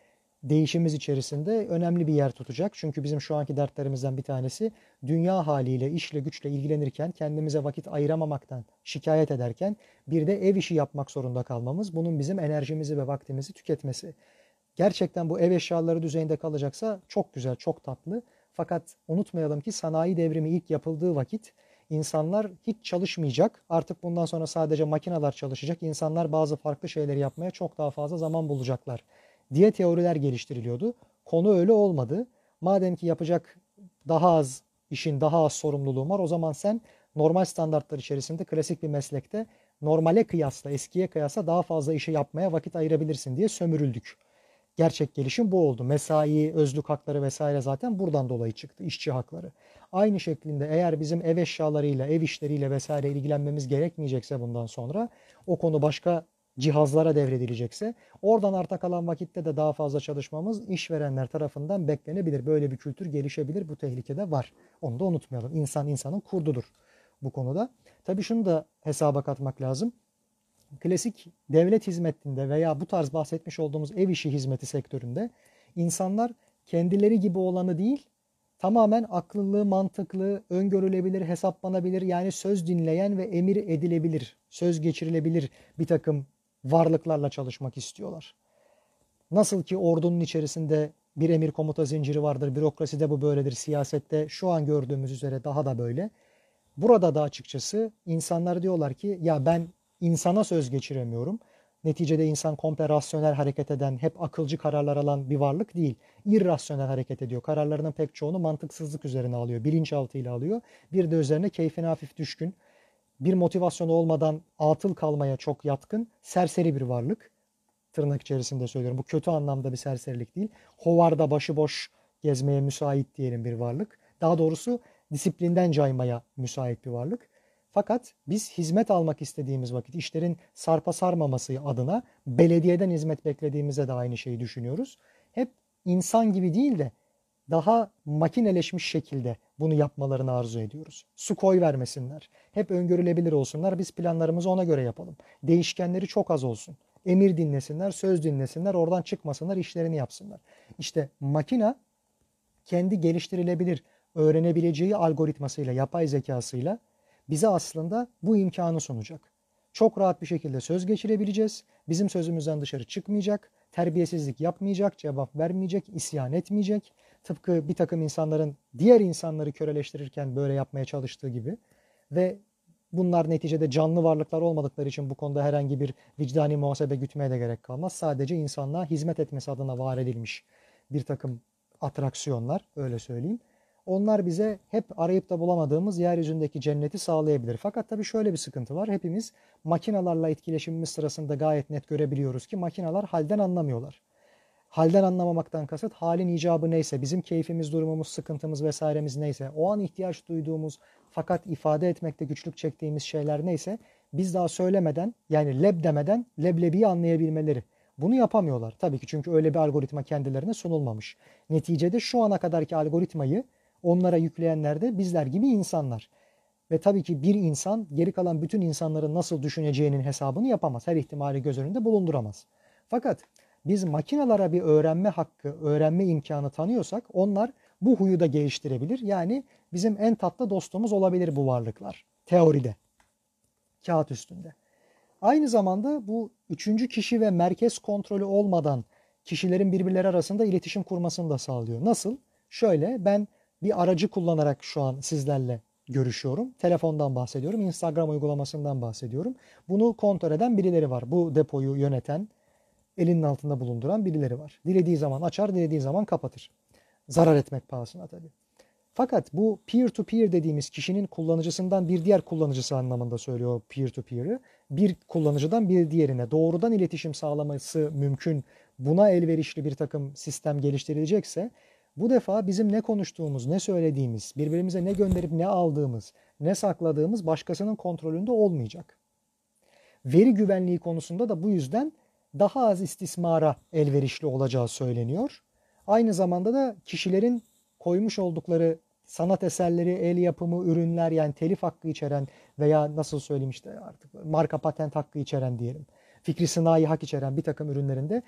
değişimiz içerisinde önemli bir yer tutacak. Çünkü bizim şu anki dertlerimizden bir tanesi dünya haliyle, işle güçle ilgilenirken kendimize vakit ayıramamaktan şikayet ederken bir de ev işi yapmak zorunda kalmamız. Bunun bizim enerjimizi ve vaktimizi tüketmesi. Gerçekten bu ev eşyaları düzeyinde kalacaksa çok güzel, çok tatlı. Fakat unutmayalım ki sanayi devrimi ilk yapıldığı vakit insanlar hiç çalışmayacak. Artık bundan sonra sadece makineler çalışacak. İnsanlar bazı farklı şeyleri yapmaya çok daha fazla zaman bulacaklar diye teoriler geliştiriliyordu. Konu öyle olmadı. Madem ki yapacak daha az işin daha az sorumluluğun var o zaman sen normal standartlar içerisinde klasik bir meslekte normale kıyasla eskiye kıyasla daha fazla işi yapmaya vakit ayırabilirsin diye sömürüldük. Gerçek gelişim bu oldu. Mesai, özlük hakları vesaire zaten buradan dolayı çıktı. işçi hakları. Aynı şeklinde eğer bizim ev eşyalarıyla, ev işleriyle vesaire ilgilenmemiz gerekmeyecekse bundan sonra o konu başka cihazlara devredilecekse oradan arta kalan vakitte de daha fazla çalışmamız işverenler tarafından beklenebilir. Böyle bir kültür gelişebilir. Bu tehlike de var. Onu da unutmayalım. İnsan insanın kurdudur bu konuda. Tabii şunu da hesaba katmak lazım. Klasik devlet hizmetinde veya bu tarz bahsetmiş olduğumuz ev işi hizmeti sektöründe insanlar kendileri gibi olanı değil tamamen akıllı, mantıklı, öngörülebilir, hesaplanabilir yani söz dinleyen ve emir edilebilir, söz geçirilebilir bir takım varlıklarla çalışmak istiyorlar. Nasıl ki ordunun içerisinde bir emir komuta zinciri vardır, bürokraside bu böyledir, siyasette şu an gördüğümüz üzere daha da böyle. Burada da açıkçası insanlar diyorlar ki ya ben insana söz geçiremiyorum. Neticede insan komple rasyonel hareket eden, hep akılcı kararlar alan bir varlık değil. İrrasyonel hareket ediyor. Kararlarının pek çoğunu mantıksızlık üzerine alıyor, bilinçaltıyla alıyor. Bir de üzerine keyfine hafif düşkün, bir motivasyon olmadan atıl kalmaya çok yatkın, serseri bir varlık. Tırnak içerisinde söylüyorum. Bu kötü anlamda bir serserilik değil. Hovarda başıboş gezmeye müsait diyelim bir varlık. Daha doğrusu disiplinden caymaya müsait bir varlık. Fakat biz hizmet almak istediğimiz vakit işlerin sarpa sarmaması adına belediyeden hizmet beklediğimizde de aynı şeyi düşünüyoruz. Hep insan gibi değil de daha makineleşmiş şekilde bunu yapmalarını arzu ediyoruz. Su koy vermesinler. Hep öngörülebilir olsunlar. Biz planlarımızı ona göre yapalım. Değişkenleri çok az olsun. Emir dinlesinler, söz dinlesinler, oradan çıkmasınlar, işlerini yapsınlar. İşte makina kendi geliştirilebilir, öğrenebileceği algoritmasıyla, yapay zekasıyla bize aslında bu imkanı sunacak. Çok rahat bir şekilde söz geçirebileceğiz. Bizim sözümüzden dışarı çıkmayacak, terbiyesizlik yapmayacak, cevap vermeyecek, isyan etmeyecek Tıpkı bir takım insanların diğer insanları köreleştirirken böyle yapmaya çalıştığı gibi ve bunlar neticede canlı varlıklar olmadıkları için bu konuda herhangi bir vicdani muhasebe gütmeye de gerek kalmaz. Sadece insanlığa hizmet etmesi adına var edilmiş bir takım atraksiyonlar öyle söyleyeyim. Onlar bize hep arayıp da bulamadığımız yeryüzündeki cenneti sağlayabilir. Fakat tabii şöyle bir sıkıntı var. Hepimiz makinalarla etkileşimimiz sırasında gayet net görebiliyoruz ki makineler halden anlamıyorlar halden anlamamaktan kasıt halin icabı neyse, bizim keyfimiz, durumumuz, sıkıntımız vesairemiz neyse, o an ihtiyaç duyduğumuz fakat ifade etmekte güçlük çektiğimiz şeyler neyse biz daha söylemeden yani leb demeden leblebiyi anlayabilmeleri. Bunu yapamıyorlar tabii ki çünkü öyle bir algoritma kendilerine sunulmamış. Neticede şu ana kadarki algoritmayı onlara yükleyenler de bizler gibi insanlar. Ve tabii ki bir insan geri kalan bütün insanların nasıl düşüneceğinin hesabını yapamaz. Her ihtimali göz önünde bulunduramaz. Fakat biz makinalara bir öğrenme hakkı, öğrenme imkanı tanıyorsak onlar bu huyu da geliştirebilir. Yani bizim en tatlı dostumuz olabilir bu varlıklar. Teoride. Kağıt üstünde. Aynı zamanda bu üçüncü kişi ve merkez kontrolü olmadan kişilerin birbirleri arasında iletişim kurmasını da sağlıyor. Nasıl? Şöyle ben bir aracı kullanarak şu an sizlerle görüşüyorum. Telefondan bahsediyorum. Instagram uygulamasından bahsediyorum. Bunu kontrol eden birileri var. Bu depoyu yöneten, elinin altında bulunduran birileri var. Dilediği zaman açar, dilediği zaman kapatır. Zarar etmek pahasına tabii. Fakat bu peer to peer dediğimiz kişinin kullanıcısından bir diğer kullanıcısı anlamında söylüyor peer to peer'ı. Bir kullanıcıdan bir diğerine doğrudan iletişim sağlaması mümkün. Buna elverişli bir takım sistem geliştirilecekse Bu defa bizim ne konuştuğumuz, ne söylediğimiz, birbirimize ne gönderip ne aldığımız, ne sakladığımız başkasının kontrolünde olmayacak. Veri güvenliği konusunda da bu yüzden daha az istismara elverişli olacağı söyleniyor. Aynı zamanda da kişilerin koymuş oldukları sanat eserleri, el yapımı, ürünler yani telif hakkı içeren veya nasıl söyleyeyim işte artık marka patent hakkı içeren diyelim. Fikri sınai hak içeren bir takım ürünlerinde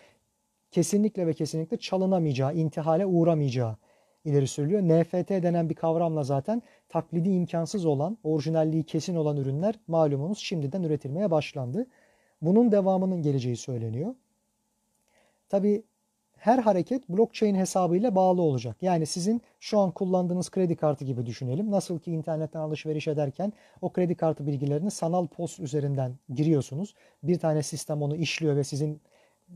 kesinlikle ve kesinlikle çalınamayacağı, intihale uğramayacağı ileri sürülüyor. NFT denen bir kavramla zaten taklidi imkansız olan, orijinalliği kesin olan ürünler malumunuz şimdiden üretilmeye başlandı. Bunun devamının geleceği söyleniyor. Tabi her hareket blockchain hesabıyla bağlı olacak. Yani sizin şu an kullandığınız kredi kartı gibi düşünelim. Nasıl ki internetten alışveriş ederken o kredi kartı bilgilerini sanal post üzerinden giriyorsunuz. Bir tane sistem onu işliyor ve sizin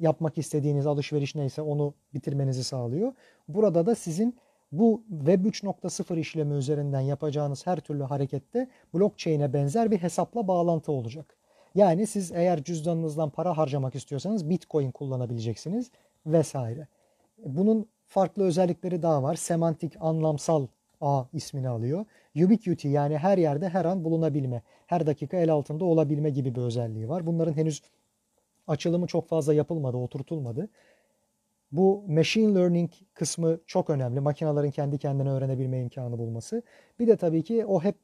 yapmak istediğiniz alışveriş neyse onu bitirmenizi sağlıyor. Burada da sizin bu Web 3.0 işlemi üzerinden yapacağınız her türlü harekette blockchain'e benzer bir hesapla bağlantı olacak. Yani siz eğer cüzdanınızdan para harcamak istiyorsanız Bitcoin kullanabileceksiniz vesaire. Bunun farklı özellikleri daha var. Semantik, anlamsal ağ ismini alıyor. Ubiquity yani her yerde her an bulunabilme, her dakika el altında olabilme gibi bir özelliği var. Bunların henüz açılımı çok fazla yapılmadı, oturtulmadı. Bu machine learning kısmı çok önemli. Makinelerin kendi kendine öğrenebilme imkanı bulması. Bir de tabii ki o hep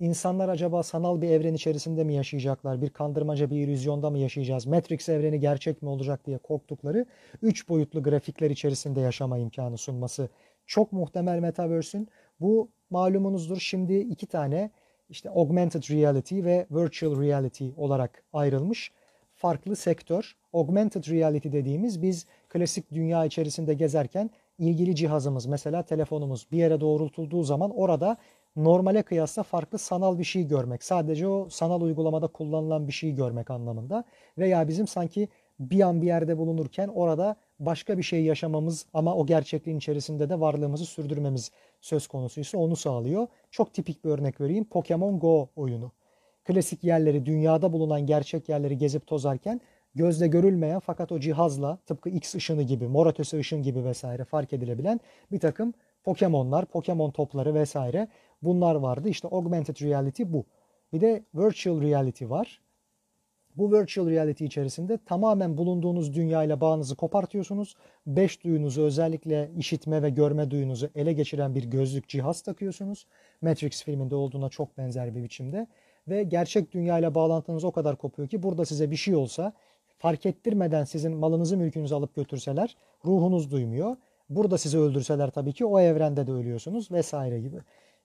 insanlar acaba sanal bir evren içerisinde mi yaşayacaklar? Bir kandırmaca, bir illüzyonda mı yaşayacağız? Matrix evreni gerçek mi olacak diye korktukları 3 boyutlu grafikler içerisinde yaşama imkanı sunması çok muhtemel Metaverse'ün. Bu malumunuzdur şimdi iki tane işte augmented reality ve virtual reality olarak ayrılmış farklı sektör. Augmented reality dediğimiz biz klasik dünya içerisinde gezerken ilgili cihazımız mesela telefonumuz bir yere doğrultulduğu zaman orada normale kıyasla farklı sanal bir şey görmek. Sadece o sanal uygulamada kullanılan bir şey görmek anlamında. Veya bizim sanki bir an bir yerde bulunurken orada başka bir şey yaşamamız ama o gerçekliğin içerisinde de varlığımızı sürdürmemiz söz konusuysa onu sağlıyor. Çok tipik bir örnek vereyim. Pokemon Go oyunu. Klasik yerleri, dünyada bulunan gerçek yerleri gezip tozarken gözle görülmeyen fakat o cihazla tıpkı X ışını gibi, mor ötesi ışın gibi vesaire fark edilebilen bir takım Pokemon'lar, Pokemon topları vesaire bunlar vardı. İşte augmented reality bu. Bir de virtual reality var. Bu virtual reality içerisinde tamamen bulunduğunuz dünyayla bağınızı kopartıyorsunuz. Beş duyunuzu özellikle işitme ve görme duyunuzu ele geçiren bir gözlük cihaz takıyorsunuz. Matrix filminde olduğuna çok benzer bir biçimde. Ve gerçek dünyayla bağlantınız o kadar kopuyor ki burada size bir şey olsa fark ettirmeden sizin malınızı mülkünüzü alıp götürseler ruhunuz duymuyor. Burada sizi öldürseler tabii ki o evrende de ölüyorsunuz vesaire gibi.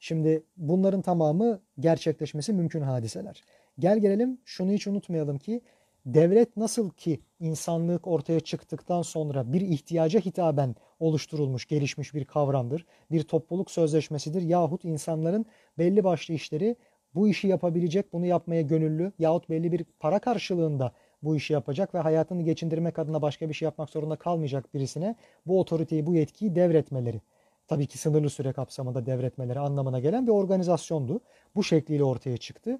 Şimdi bunların tamamı gerçekleşmesi mümkün hadiseler. Gel gelelim şunu hiç unutmayalım ki devlet nasıl ki insanlık ortaya çıktıktan sonra bir ihtiyaca hitaben oluşturulmuş, gelişmiş bir kavramdır. Bir topluluk sözleşmesidir yahut insanların belli başlı işleri bu işi yapabilecek, bunu yapmaya gönüllü yahut belli bir para karşılığında bu işi yapacak ve hayatını geçindirmek adına başka bir şey yapmak zorunda kalmayacak birisine bu otoriteyi, bu yetkiyi devretmeleri. Tabii ki sınırlı süre kapsamında devretmeleri anlamına gelen bir organizasyondu. Bu şekliyle ortaya çıktı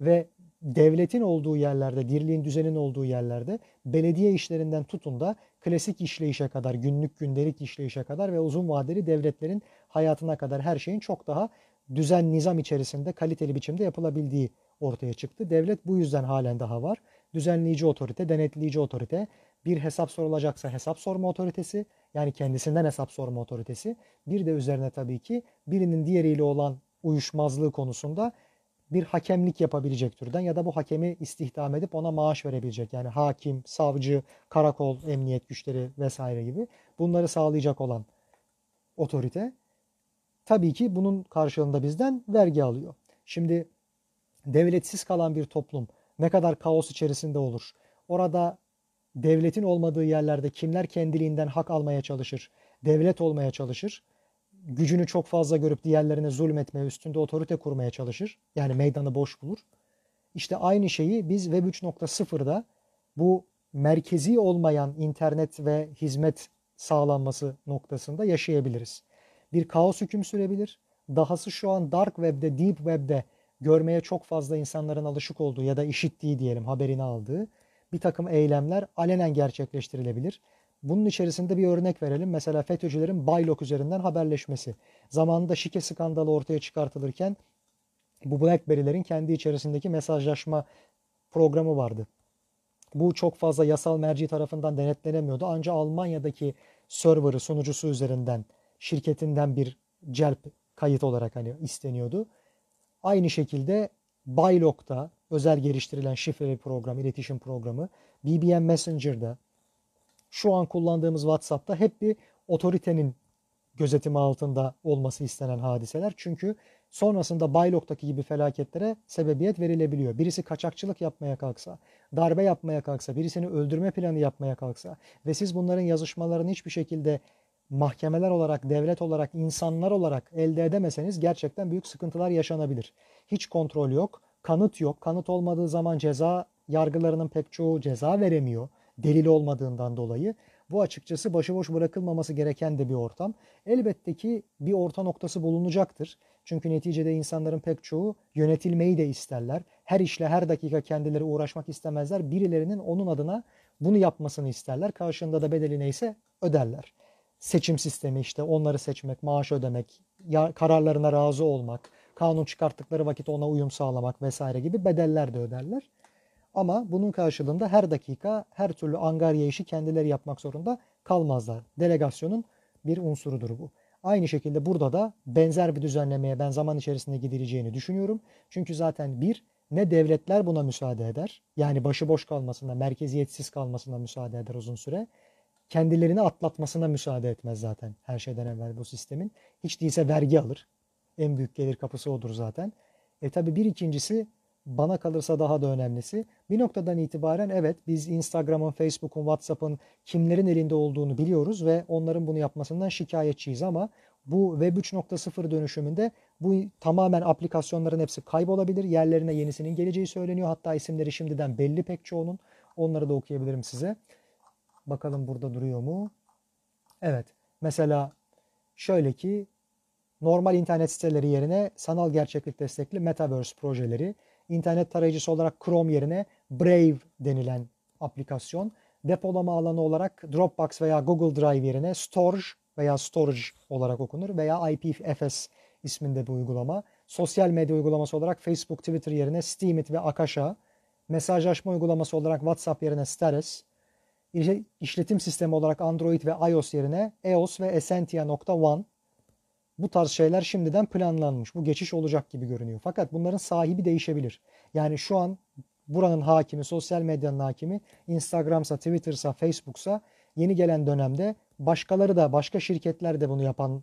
ve devletin olduğu yerlerde, dirliğin düzenin olduğu yerlerde belediye işlerinden tutun da klasik işleyişe kadar, günlük gündelik işleyişe kadar ve uzun vadeli devletlerin hayatına kadar her şeyin çok daha düzen, nizam içerisinde kaliteli biçimde yapılabildiği ortaya çıktı. Devlet bu yüzden halen daha var. Düzenleyici otorite, denetleyici otorite, bir hesap sorulacaksa hesap sorma otoritesi, yani kendisinden hesap sorma otoritesi. Bir de üzerine tabii ki birinin diğeriyle olan uyuşmazlığı konusunda bir hakemlik yapabilecek türden ya da bu hakemi istihdam edip ona maaş verebilecek. Yani hakim, savcı, karakol, emniyet güçleri vesaire gibi bunları sağlayacak olan otorite tabii ki bunun karşılığında bizden vergi alıyor. Şimdi devletsiz kalan bir toplum ne kadar kaos içerisinde olur? Orada devletin olmadığı yerlerde kimler kendiliğinden hak almaya çalışır? Devlet olmaya çalışır. Gücünü çok fazla görüp diğerlerine zulmetmeye, üstünde otorite kurmaya çalışır. Yani meydanı boş bulur. İşte aynı şeyi biz Web 3.0'da bu merkezi olmayan internet ve hizmet sağlanması noktasında yaşayabiliriz bir kaos hüküm sürebilir. Dahası şu an dark web'de, deep web'de görmeye çok fazla insanların alışık olduğu ya da işittiği diyelim haberini aldığı bir takım eylemler alenen gerçekleştirilebilir. Bunun içerisinde bir örnek verelim. Mesela FETÖ'cülerin Baylok üzerinden haberleşmesi. Zamanında şike skandalı ortaya çıkartılırken bu BlackBerry'lerin kendi içerisindeki mesajlaşma programı vardı. Bu çok fazla yasal merci tarafından denetlenemiyordu. Ancak Almanya'daki server'ı sunucusu üzerinden şirketinden bir celp kayıt olarak hani isteniyordu. Aynı şekilde Baylok'ta özel geliştirilen şifreli program, iletişim programı, BBM Messenger'da, şu an kullandığımız WhatsApp'ta hep bir otoritenin gözetimi altında olması istenen hadiseler. Çünkü sonrasında Baylok'taki gibi felaketlere sebebiyet verilebiliyor. Birisi kaçakçılık yapmaya kalksa, darbe yapmaya kalksa, birisini öldürme planı yapmaya kalksa ve siz bunların yazışmalarını hiçbir şekilde mahkemeler olarak, devlet olarak, insanlar olarak elde edemeseniz gerçekten büyük sıkıntılar yaşanabilir. Hiç kontrol yok, kanıt yok. Kanıt olmadığı zaman ceza yargılarının pek çoğu ceza veremiyor delil olmadığından dolayı. Bu açıkçası başıboş bırakılmaması gereken de bir ortam. Elbette ki bir orta noktası bulunacaktır. Çünkü neticede insanların pek çoğu yönetilmeyi de isterler. Her işle her dakika kendileri uğraşmak istemezler. Birilerinin onun adına bunu yapmasını isterler. Karşında da bedeli neyse öderler. Seçim sistemi işte onları seçmek, maaş ödemek, kararlarına razı olmak, kanun çıkarttıkları vakit ona uyum sağlamak vesaire gibi bedeller de öderler. Ama bunun karşılığında her dakika her türlü angarya işi kendileri yapmak zorunda kalmazlar. Delegasyonun bir unsurudur bu. Aynı şekilde burada da benzer bir düzenlemeye ben zaman içerisinde gidileceğini düşünüyorum. Çünkü zaten bir, ne devletler buna müsaade eder. Yani başıboş kalmasına, merkeziyetsiz kalmasına müsaade eder uzun süre. Kendilerini atlatmasına müsaade etmez zaten her şeyden evvel bu sistemin. Hiç değilse vergi alır. En büyük gelir kapısı odur zaten. E tabi bir ikincisi bana kalırsa daha da önemlisi bir noktadan itibaren evet biz Instagram'ın, Facebook'un, WhatsApp'ın kimlerin elinde olduğunu biliyoruz ve onların bunu yapmasından şikayetçiyiz ama bu Web 3.0 dönüşümünde bu tamamen aplikasyonların hepsi kaybolabilir. Yerlerine yenisinin geleceği söyleniyor. Hatta isimleri şimdiden belli pek çoğunun. Onları da okuyabilirim size. Bakalım burada duruyor mu? Evet. Mesela şöyle ki normal internet siteleri yerine sanal gerçeklik destekli metaverse projeleri, internet tarayıcısı olarak Chrome yerine Brave denilen aplikasyon, depolama alanı olarak Dropbox veya Google Drive yerine Storage veya Storage olarak okunur veya IPFS isminde bir uygulama. Sosyal medya uygulaması olarak Facebook, Twitter yerine Steemit ve Akasha. Mesajlaşma uygulaması olarak WhatsApp yerine Status. İşletim sistemi olarak Android ve iOS yerine EOS ve Essentia.one. Bu tarz şeyler şimdiden planlanmış. Bu geçiş olacak gibi görünüyor. Fakat bunların sahibi değişebilir. Yani şu an buranın hakimi, sosyal medyanın hakimi Instagram'sa, Twitter'sa, Facebook'sa yeni gelen dönemde başkaları da, başka şirketler de bunu yapan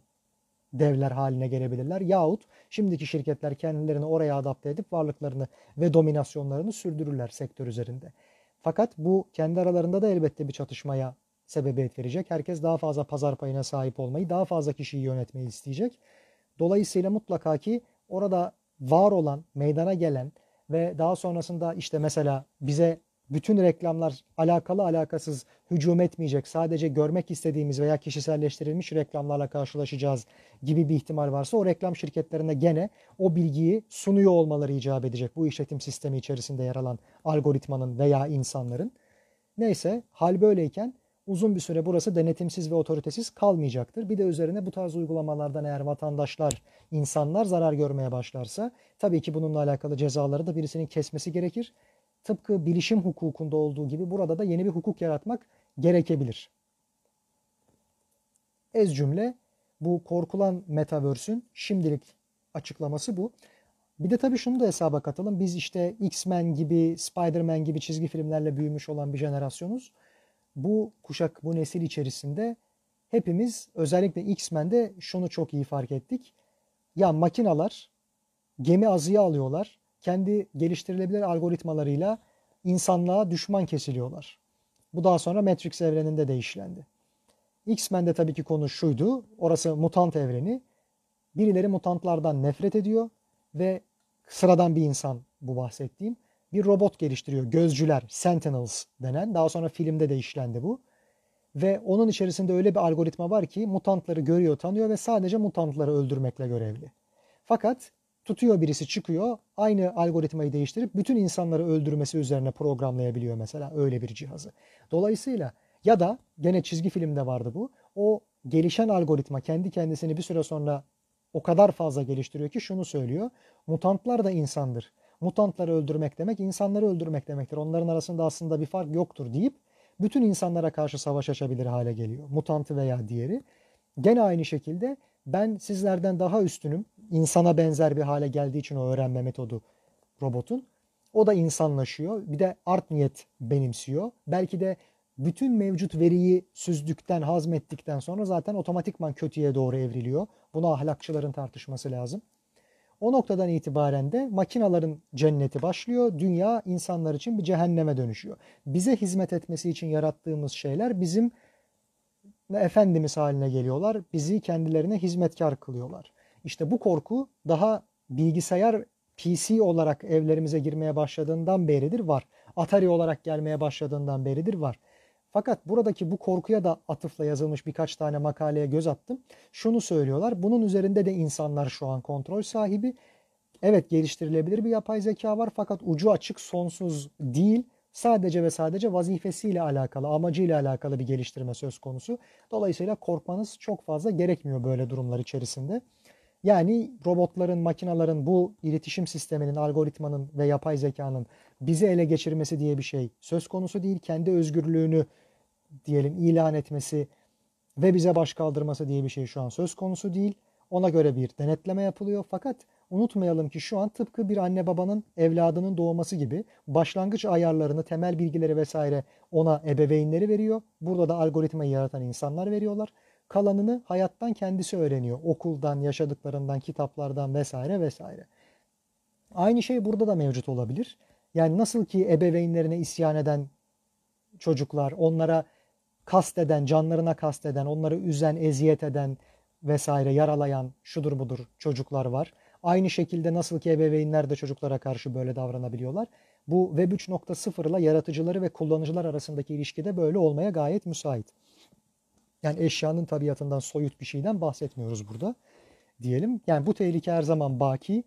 devler haline gelebilirler. Yahut şimdiki şirketler kendilerini oraya adapte edip varlıklarını ve dominasyonlarını sürdürürler sektör üzerinde. Fakat bu kendi aralarında da elbette bir çatışmaya sebebiyet verecek. Herkes daha fazla pazar payına sahip olmayı, daha fazla kişiyi yönetmeyi isteyecek. Dolayısıyla mutlaka ki orada var olan, meydana gelen ve daha sonrasında işte mesela bize bütün reklamlar alakalı alakasız hücum etmeyecek. Sadece görmek istediğimiz veya kişiselleştirilmiş reklamlarla karşılaşacağız gibi bir ihtimal varsa o reklam şirketlerine gene o bilgiyi sunuyor olmaları icap edecek. Bu işletim sistemi içerisinde yer alan algoritmanın veya insanların. Neyse hal böyleyken uzun bir süre burası denetimsiz ve otoritesiz kalmayacaktır. Bir de üzerine bu tarz uygulamalardan eğer vatandaşlar, insanlar zarar görmeye başlarsa tabii ki bununla alakalı cezaları da birisinin kesmesi gerekir. Tıpkı bilişim hukukunda olduğu gibi burada da yeni bir hukuk yaratmak gerekebilir. Ez cümle bu korkulan metaverse'ün şimdilik açıklaması bu. Bir de tabii şunu da hesaba katalım. Biz işte X-Men gibi, Spider-Man gibi çizgi filmlerle büyümüş olan bir jenerasyonuz bu kuşak, bu nesil içerisinde hepimiz özellikle X-Men'de şunu çok iyi fark ettik. Ya makinalar gemi azıya alıyorlar. Kendi geliştirilebilir algoritmalarıyla insanlığa düşman kesiliyorlar. Bu daha sonra Matrix evreninde de işlendi. X-Men'de tabii ki konu şuydu. Orası mutant evreni. Birileri mutantlardan nefret ediyor ve sıradan bir insan bu bahsettiğim bir robot geliştiriyor. Gözcüler, Sentinels denen. Daha sonra filmde de işlendi bu. Ve onun içerisinde öyle bir algoritma var ki mutantları görüyor, tanıyor ve sadece mutantları öldürmekle görevli. Fakat tutuyor birisi çıkıyor, aynı algoritmayı değiştirip bütün insanları öldürmesi üzerine programlayabiliyor mesela öyle bir cihazı. Dolayısıyla Ya da gene çizgi filmde vardı bu. O gelişen algoritma kendi kendisini bir süre sonra o kadar fazla geliştiriyor ki şunu söylüyor. Mutantlar da insandır. Mutantları öldürmek demek insanları öldürmek demektir. Onların arasında aslında bir fark yoktur deyip bütün insanlara karşı savaş açabilir hale geliyor. Mutantı veya diğeri. Gene aynı şekilde ben sizlerden daha üstünüm. İnsana benzer bir hale geldiği için o öğrenme metodu robotun. O da insanlaşıyor. Bir de art niyet benimsiyor. Belki de bütün mevcut veriyi süzdükten, hazmettikten sonra zaten otomatikman kötüye doğru evriliyor. Bunu ahlakçıların tartışması lazım. O noktadan itibaren de makinaların cenneti başlıyor. Dünya insanlar için bir cehenneme dönüşüyor. Bize hizmet etmesi için yarattığımız şeyler bizim efendimiz haline geliyorlar. Bizi kendilerine hizmetkar kılıyorlar. İşte bu korku daha bilgisayar PC olarak evlerimize girmeye başladığından beridir var. Atari olarak gelmeye başladığından beridir var. Fakat buradaki bu korkuya da atıfla yazılmış birkaç tane makaleye göz attım. Şunu söylüyorlar. Bunun üzerinde de insanlar şu an kontrol sahibi. Evet geliştirilebilir bir yapay zeka var fakat ucu açık sonsuz değil. Sadece ve sadece vazifesiyle alakalı, amacıyla alakalı bir geliştirme söz konusu. Dolayısıyla korkmanız çok fazla gerekmiyor böyle durumlar içerisinde. Yani robotların, makinaların bu iletişim sisteminin, algoritmanın ve yapay zekanın bizi ele geçirmesi diye bir şey söz konusu değil. Kendi özgürlüğünü diyelim ilan etmesi ve bize baş kaldırması diye bir şey şu an söz konusu değil. Ona göre bir denetleme yapılıyor. Fakat unutmayalım ki şu an tıpkı bir anne babanın evladının doğması gibi başlangıç ayarlarını, temel bilgileri vesaire ona ebeveynleri veriyor. Burada da algoritmayı yaratan insanlar veriyorlar. Kalanını hayattan kendisi öğreniyor. Okuldan, yaşadıklarından, kitaplardan vesaire vesaire. Aynı şey burada da mevcut olabilir. Yani nasıl ki ebeveynlerine isyan eden çocuklar, onlara kasteden, canlarına kasteden, onları üzen, eziyet eden vesaire yaralayan şudur budur çocuklar var. Aynı şekilde nasıl ki ebeveynler de çocuklara karşı böyle davranabiliyorlar. Bu Web 3.0 ile yaratıcıları ve kullanıcılar arasındaki ilişkide böyle olmaya gayet müsait. Yani eşyanın tabiatından soyut bir şeyden bahsetmiyoruz burada diyelim. Yani bu tehlike her zaman baki.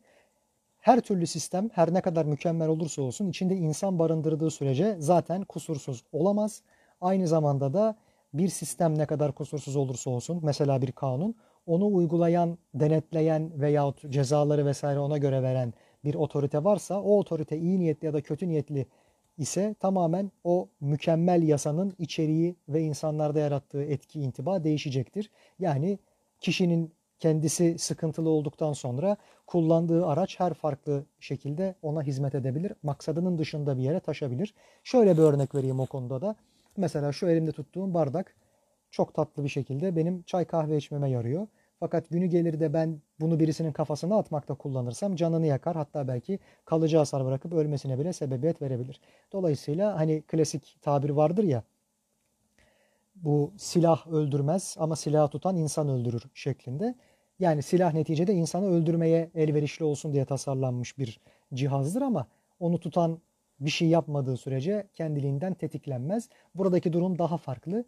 Her türlü sistem her ne kadar mükemmel olursa olsun içinde insan barındırdığı sürece zaten kusursuz olamaz. Aynı zamanda da bir sistem ne kadar kusursuz olursa olsun mesela bir kanun onu uygulayan, denetleyen veyahut cezaları vesaire ona göre veren bir otorite varsa o otorite iyi niyetli ya da kötü niyetli ise tamamen o mükemmel yasanın içeriği ve insanlarda yarattığı etki intiba değişecektir. Yani kişinin kendisi sıkıntılı olduktan sonra kullandığı araç her farklı şekilde ona hizmet edebilir. Maksadının dışında bir yere taşabilir. Şöyle bir örnek vereyim o konuda da. Mesela şu elimde tuttuğum bardak çok tatlı bir şekilde benim çay kahve içmeme yarıyor. Fakat günü gelir de ben bunu birisinin kafasına atmakta kullanırsam canını yakar. Hatta belki kalıcı hasar bırakıp ölmesine bile sebebiyet verebilir. Dolayısıyla hani klasik tabir vardır ya bu silah öldürmez ama silah tutan insan öldürür şeklinde. Yani silah neticede insanı öldürmeye elverişli olsun diye tasarlanmış bir cihazdır ama onu tutan bir şey yapmadığı sürece kendiliğinden tetiklenmez. Buradaki durum daha farklı.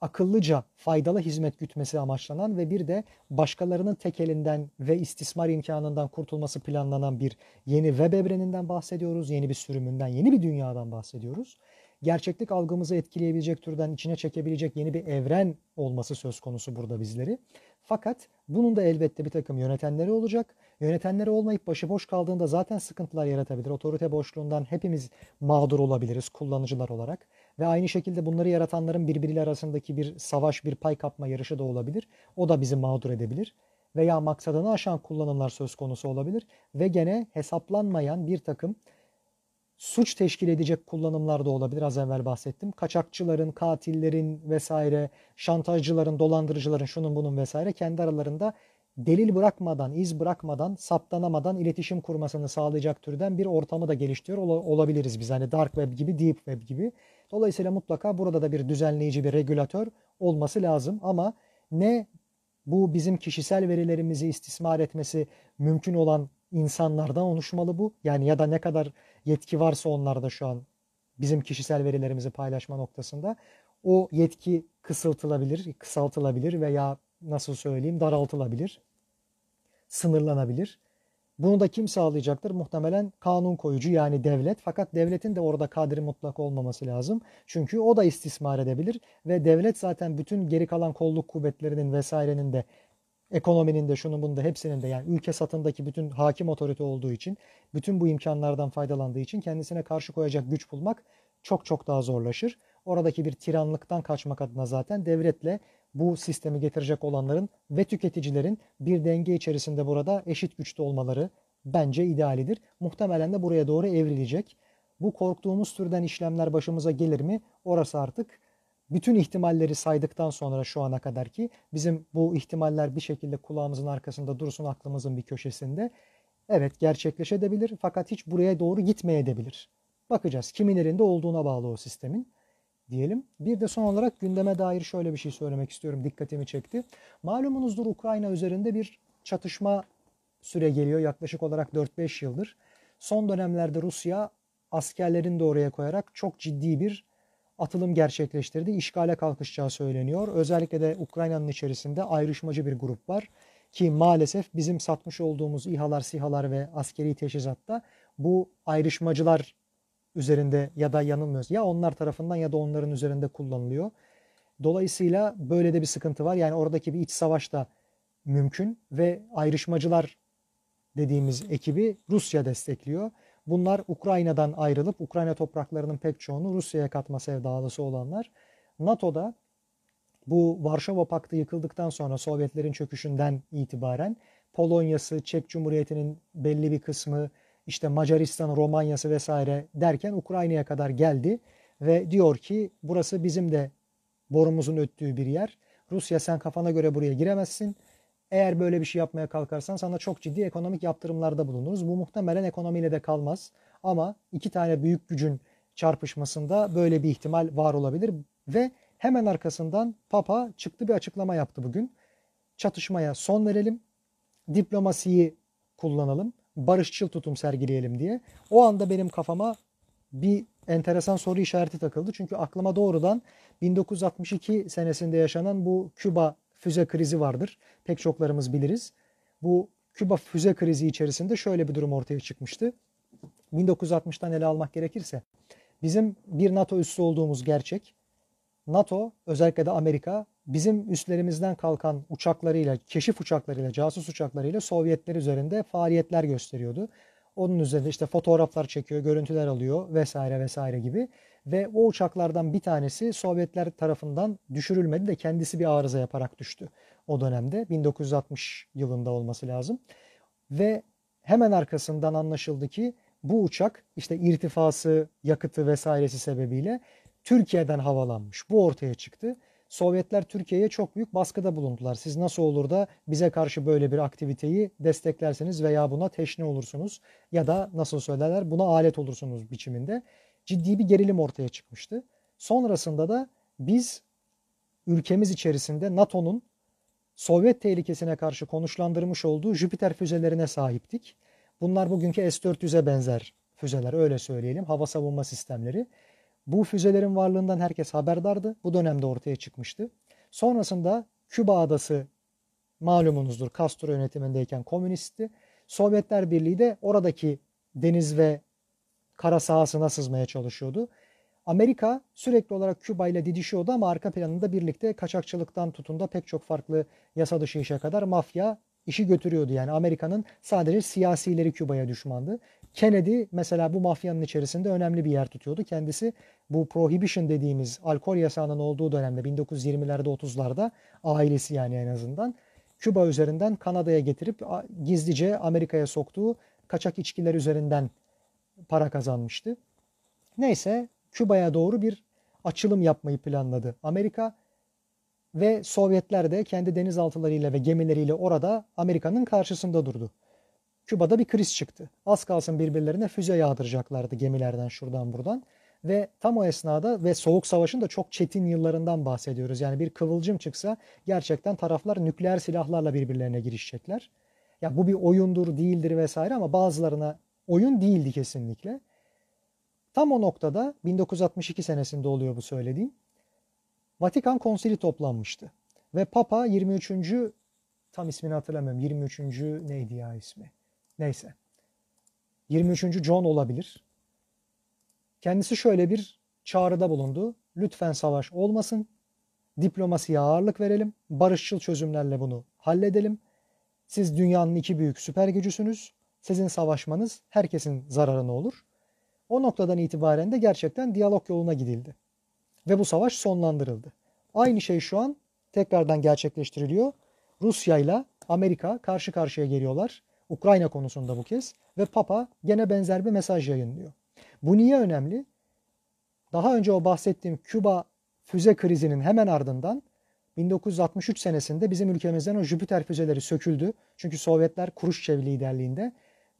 Akıllıca faydalı hizmet gütmesi amaçlanan ve bir de başkalarının tek elinden ve istismar imkanından kurtulması planlanan bir yeni web evreninden bahsediyoruz. Yeni bir sürümünden, yeni bir dünyadan bahsediyoruz. Gerçeklik algımızı etkileyebilecek türden içine çekebilecek yeni bir evren olması söz konusu burada bizleri. Fakat bunun da elbette bir takım yönetenleri olacak. Yönetenleri olmayıp başıboş kaldığında zaten sıkıntılar yaratabilir. Otorite boşluğundan hepimiz mağdur olabiliriz kullanıcılar olarak. Ve aynı şekilde bunları yaratanların birbiriyle arasındaki bir savaş, bir pay kapma yarışı da olabilir. O da bizi mağdur edebilir. Veya maksadını aşan kullanımlar söz konusu olabilir. Ve gene hesaplanmayan bir takım suç teşkil edecek kullanımlar da olabilir. Az evvel bahsettim. Kaçakçıların, katillerin vesaire, şantajcıların, dolandırıcıların, şunun bunun vesaire kendi aralarında delil bırakmadan, iz bırakmadan, saptanamadan iletişim kurmasını sağlayacak türden bir ortamı da geliştiriyor olabiliriz biz. Hani dark web gibi, deep web gibi. Dolayısıyla mutlaka burada da bir düzenleyici, bir regülatör olması lazım ama ne bu bizim kişisel verilerimizi istismar etmesi mümkün olan insanlardan oluşmalı bu. Yani ya da ne kadar yetki varsa onlarda şu an bizim kişisel verilerimizi paylaşma noktasında o yetki kısıltılabilir, kısaltılabilir veya nasıl söyleyeyim daraltılabilir, sınırlanabilir. Bunu da kim sağlayacaktır? Muhtemelen kanun koyucu yani devlet. Fakat devletin de orada kadri mutlak olmaması lazım. Çünkü o da istismar edebilir ve devlet zaten bütün geri kalan kolluk kuvvetlerinin vesairenin de ekonominin de şunun bunun da hepsinin de yani ülke satındaki bütün hakim otorite olduğu için bütün bu imkanlardan faydalandığı için kendisine karşı koyacak güç bulmak çok çok daha zorlaşır. Oradaki bir tiranlıktan kaçmak adına zaten devletle bu sistemi getirecek olanların ve tüketicilerin bir denge içerisinde burada eşit güçte olmaları bence idealidir. Muhtemelen de buraya doğru evrilecek. Bu korktuğumuz türden işlemler başımıza gelir mi? Orası artık bütün ihtimalleri saydıktan sonra şu ana kadar ki bizim bu ihtimaller bir şekilde kulağımızın arkasında dursun aklımızın bir köşesinde. Evet gerçekleşebilir fakat hiç buraya doğru gitmeyebilir. Bakacağız kimin elinde olduğuna bağlı o sistemin diyelim. Bir de son olarak gündeme dair şöyle bir şey söylemek istiyorum. Dikkatimi çekti. Malumunuzdur Ukrayna üzerinde bir çatışma süre geliyor yaklaşık olarak 4-5 yıldır. Son dönemlerde Rusya askerlerini de oraya koyarak çok ciddi bir atılım gerçekleştirdi. İşgale kalkışacağı söyleniyor. Özellikle de Ukrayna'nın içerisinde ayrışmacı bir grup var ki maalesef bizim satmış olduğumuz İHA'lar, SİHA'lar ve askeri teçhizatta bu ayrışmacılar üzerinde ya da yanılmıyoruz. Ya onlar tarafından ya da onların üzerinde kullanılıyor. Dolayısıyla böyle de bir sıkıntı var. Yani oradaki bir iç savaş da mümkün ve ayrışmacılar dediğimiz ekibi Rusya destekliyor. Bunlar Ukrayna'dan ayrılıp Ukrayna topraklarının pek çoğunu Rusya'ya katma sevdalısı olanlar. NATO'da bu Varşova Paktı yıkıldıktan sonra Sovyetlerin çöküşünden itibaren Polonya'sı, Çek Cumhuriyeti'nin belli bir kısmı, işte Macaristan, Romanya'sı vesaire derken Ukrayna'ya kadar geldi ve diyor ki burası bizim de borumuzun öttüğü bir yer. Rusya sen kafana göre buraya giremezsin. Eğer böyle bir şey yapmaya kalkarsan sana çok ciddi ekonomik yaptırımlarda bulunuruz. Bu muhtemelen ekonomiyle de kalmaz. Ama iki tane büyük gücün çarpışmasında böyle bir ihtimal var olabilir. Ve hemen arkasından Papa çıktı bir açıklama yaptı bugün. Çatışmaya son verelim. Diplomasiyi kullanalım barışçıl tutum sergileyelim diye. O anda benim kafama bir enteresan soru işareti takıldı. Çünkü aklıma doğrudan 1962 senesinde yaşanan bu Küba füze krizi vardır. Pek çoklarımız biliriz. Bu Küba füze krizi içerisinde şöyle bir durum ortaya çıkmıştı. 1960'tan ele almak gerekirse bizim bir NATO üssü olduğumuz gerçek. NATO özellikle de Amerika bizim üstlerimizden kalkan uçaklarıyla, keşif uçaklarıyla, casus uçaklarıyla Sovyetler üzerinde faaliyetler gösteriyordu. Onun üzerinde işte fotoğraflar çekiyor, görüntüler alıyor vesaire vesaire gibi. Ve o uçaklardan bir tanesi Sovyetler tarafından düşürülmedi de kendisi bir arıza yaparak düştü o dönemde. 1960 yılında olması lazım. Ve hemen arkasından anlaşıldı ki bu uçak işte irtifası, yakıtı vesairesi sebebiyle Türkiye'den havalanmış. Bu ortaya çıktı. Sovyetler Türkiye'ye çok büyük baskıda bulundular. Siz nasıl olur da bize karşı böyle bir aktiviteyi desteklersiniz veya buna teşne olursunuz ya da nasıl söylerler buna alet olursunuz biçiminde. Ciddi bir gerilim ortaya çıkmıştı. Sonrasında da biz ülkemiz içerisinde NATO'nun Sovyet tehlikesine karşı konuşlandırmış olduğu Jüpiter füzelerine sahiptik. Bunlar bugünkü S-400'e benzer füzeler öyle söyleyelim. Hava savunma sistemleri. Bu füzelerin varlığından herkes haberdardı. Bu dönemde ortaya çıkmıştı. Sonrasında Küba adası malumunuzdur Castro yönetimindeyken komünistti. Sovyetler Birliği de oradaki deniz ve kara sahasına sızmaya çalışıyordu. Amerika sürekli olarak Küba ile didişiyordu ama arka planında birlikte kaçakçılıktan tutun da pek çok farklı yasa dışı işe kadar mafya işi götürüyordu. Yani Amerika'nın sadece siyasileri Küba'ya düşmandı. Kennedy mesela bu mafyanın içerisinde önemli bir yer tutuyordu. Kendisi bu prohibition dediğimiz alkol yasağının olduğu dönemde 1920'lerde 30'larda ailesi yani en azından Küba üzerinden Kanada'ya getirip gizlice Amerika'ya soktuğu kaçak içkiler üzerinden para kazanmıştı. Neyse Küba'ya doğru bir açılım yapmayı planladı Amerika ve Sovyetler de kendi denizaltılarıyla ve gemileriyle orada Amerika'nın karşısında durdu. Küba'da bir kriz çıktı. Az kalsın birbirlerine füze yağdıracaklardı gemilerden şuradan buradan. Ve tam o esnada ve Soğuk Savaş'ın da çok çetin yıllarından bahsediyoruz. Yani bir kıvılcım çıksa gerçekten taraflar nükleer silahlarla birbirlerine girişecekler. Ya bu bir oyundur, değildir vesaire ama bazılarına oyun değildi kesinlikle. Tam o noktada 1962 senesinde oluyor bu söylediğim. Vatikan Konsili toplanmıştı. Ve Papa 23. tam ismini hatırlamıyorum. 23. neydi ya ismi? Neyse. 23. John olabilir. Kendisi şöyle bir çağrıda bulundu. Lütfen savaş olmasın. Diplomasiye ağırlık verelim. Barışçıl çözümlerle bunu halledelim. Siz dünyanın iki büyük süper gücüsünüz. Sizin savaşmanız herkesin zararına olur. O noktadan itibaren de gerçekten diyalog yoluna gidildi. Ve bu savaş sonlandırıldı. Aynı şey şu an tekrardan gerçekleştiriliyor. Rusya ile Amerika karşı karşıya geliyorlar. Ukrayna konusunda bu kez ve Papa gene benzer bir mesaj yayınlıyor. Bu niye önemli? Daha önce o bahsettiğim Küba füze krizinin hemen ardından 1963 senesinde bizim ülkemizden o Jüpiter füzeleri söküldü. Çünkü Sovyetler Kuruşçev liderliğinde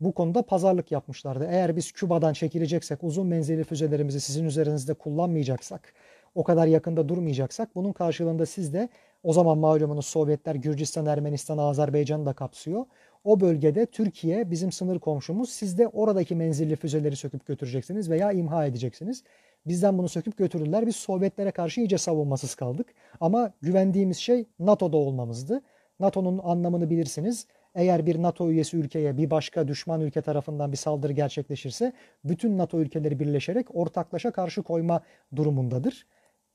bu konuda pazarlık yapmışlardı. Eğer biz Küba'dan çekileceksek, uzun menzilli füzelerimizi sizin üzerinizde kullanmayacaksak, o kadar yakında durmayacaksak bunun karşılığında siz de o zaman malumunuz Sovyetler Gürcistan, Ermenistan, Azerbaycan'ı da kapsıyor. O bölgede Türkiye bizim sınır komşumuz. Siz de oradaki menzilli füzeleri söküp götüreceksiniz veya imha edeceksiniz. Bizden bunu söküp götürürler. Biz Sovyetlere karşı iyice savunmasız kaldık. Ama güvendiğimiz şey NATO'da olmamızdı. NATO'nun anlamını bilirsiniz. Eğer bir NATO üyesi ülkeye bir başka düşman ülke tarafından bir saldırı gerçekleşirse bütün NATO ülkeleri birleşerek ortaklaşa karşı koyma durumundadır.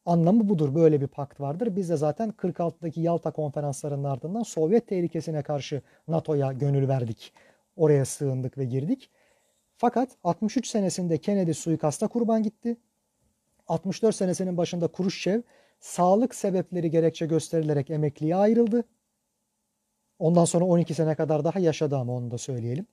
Anlamı budur. Böyle bir pakt vardır. Biz de zaten 46'daki Yalta konferanslarının ardından Sovyet tehlikesine karşı NATO'ya gönül verdik. Oraya sığındık ve girdik. Fakat 63 senesinde Kennedy suikasta kurban gitti. 64 senesinin başında Kuruşçev sağlık sebepleri gerekçe gösterilerek emekliye ayrıldı. Ondan sonra 12 sene kadar daha yaşadı ama onu da söyleyelim.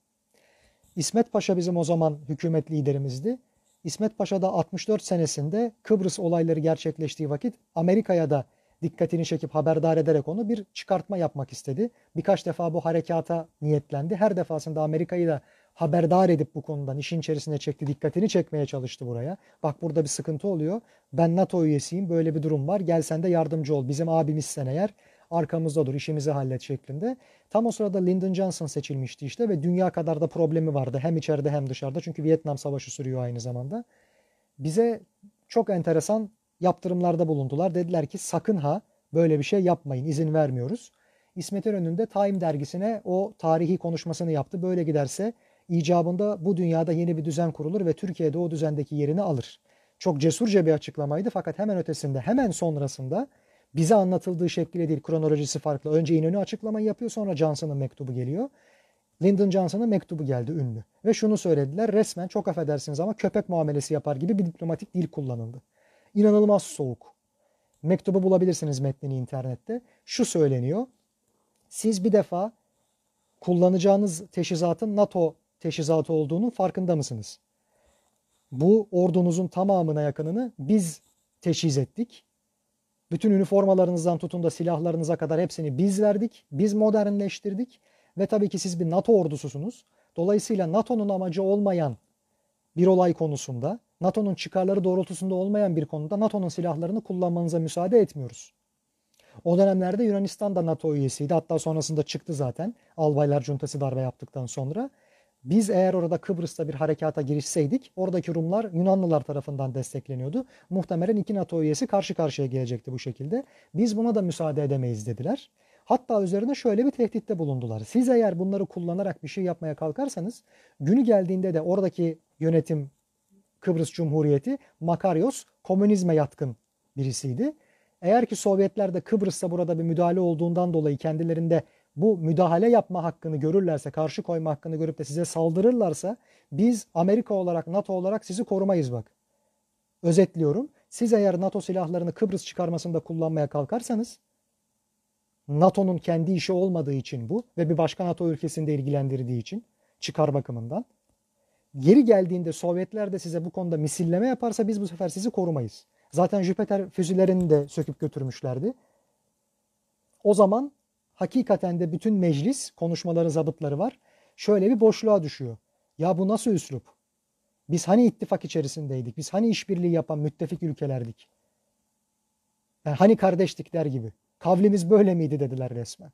İsmet Paşa bizim o zaman hükümet liderimizdi. İsmet Paşa da 64 senesinde Kıbrıs olayları gerçekleştiği vakit Amerika'ya da dikkatini çekip haberdar ederek onu bir çıkartma yapmak istedi. Birkaç defa bu harekata niyetlendi. Her defasında Amerika'yı da haberdar edip bu konudan işin içerisine çekti, dikkatini çekmeye çalıştı buraya. Bak burada bir sıkıntı oluyor. Ben NATO üyesiyim, böyle bir durum var. Gel sen de yardımcı ol. Bizim abimizsen eğer arkamızda dur, işimizi hallet şeklinde. Tam o sırada Lyndon Johnson seçilmişti işte ve dünya kadar da problemi vardı. Hem içeride hem dışarıda. Çünkü Vietnam Savaşı sürüyor aynı zamanda. Bize çok enteresan yaptırımlarda bulundular. Dediler ki sakın ha böyle bir şey yapmayın, izin vermiyoruz. İsmet İnönü de Time dergisine o tarihi konuşmasını yaptı. Böyle giderse icabında bu dünyada yeni bir düzen kurulur ve Türkiye'de o düzendeki yerini alır. Çok cesurca bir açıklamaydı fakat hemen ötesinde, hemen sonrasında bize anlatıldığı şekliyle değil, kronolojisi farklı. Önce İnönü açıklamayı yapıyor, sonra Johnson'ın mektubu geliyor. Lyndon Johnson'ın mektubu geldi ünlü. Ve şunu söylediler, resmen çok affedersiniz ama köpek muamelesi yapar gibi bir diplomatik dil kullanıldı. İnanılmaz soğuk. Mektubu bulabilirsiniz metnini internette. Şu söyleniyor. Siz bir defa kullanacağınız teşhizatın NATO teşhizatı olduğunun farkında mısınız? Bu ordunuzun tamamına yakınını biz teşhis ettik. Bütün üniformalarınızdan tutun da silahlarınıza kadar hepsini biz verdik. Biz modernleştirdik. Ve tabii ki siz bir NATO ordususunuz. Dolayısıyla NATO'nun amacı olmayan bir olay konusunda, NATO'nun çıkarları doğrultusunda olmayan bir konuda NATO'nun silahlarını kullanmanıza müsaade etmiyoruz. O dönemlerde Yunanistan da NATO üyesiydi. Hatta sonrasında çıktı zaten. Albaylar cuntası darbe yaptıktan sonra. Biz eğer orada Kıbrıs'ta bir harekata girişseydik oradaki Rumlar Yunanlılar tarafından destekleniyordu. Muhtemelen iki NATO üyesi karşı karşıya gelecekti bu şekilde. Biz buna da müsaade edemeyiz dediler. Hatta üzerine şöyle bir tehditte bulundular. Siz eğer bunları kullanarak bir şey yapmaya kalkarsanız günü geldiğinde de oradaki yönetim Kıbrıs Cumhuriyeti Makaryos komünizme yatkın birisiydi. Eğer ki Sovyetler de Kıbrıs'ta burada bir müdahale olduğundan dolayı kendilerinde bu müdahale yapma hakkını görürlerse, karşı koyma hakkını görüp de size saldırırlarsa biz Amerika olarak, NATO olarak sizi korumayız bak. Özetliyorum. Siz eğer NATO silahlarını Kıbrıs çıkarmasında kullanmaya kalkarsanız NATO'nun kendi işi olmadığı için bu ve bir başka NATO ülkesinde ilgilendirdiği için çıkar bakımından geri geldiğinde Sovyetler de size bu konuda misilleme yaparsa biz bu sefer sizi korumayız. Zaten Jüpiter füzelerini de söküp götürmüşlerdi. O zaman hakikaten de bütün meclis konuşmaları zabıtları var. Şöyle bir boşluğa düşüyor. Ya bu nasıl üslup? Biz hani ittifak içerisindeydik? Biz hani işbirliği yapan müttefik ülkelerdik? Yani hani kardeştik der gibi. Kavlimiz böyle miydi dediler resmen.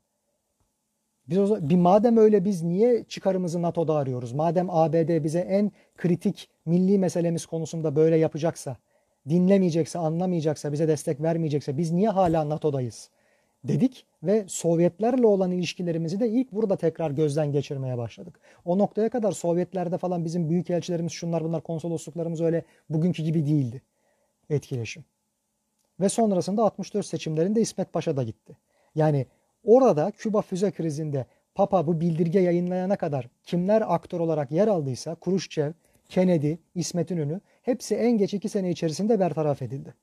Biz o, bir madem öyle biz niye çıkarımızı NATO'da arıyoruz? Madem ABD bize en kritik milli meselemiz konusunda böyle yapacaksa, dinlemeyecekse, anlamayacaksa, bize destek vermeyecekse biz niye hala NATO'dayız? Dedik ve Sovyetlerle olan ilişkilerimizi de ilk burada tekrar gözden geçirmeye başladık. O noktaya kadar Sovyetlerde falan bizim büyük elçilerimiz şunlar bunlar konsolosluklarımız öyle bugünkü gibi değildi etkileşim. Ve sonrasında 64 seçimlerinde İsmet Paşa da gitti. Yani orada Küba füze krizinde Papa bu bildirge yayınlayana kadar kimler aktör olarak yer aldıysa Kuruşçev, Kennedy, İsmet İnönü hepsi en geç iki sene içerisinde bertaraf edildi.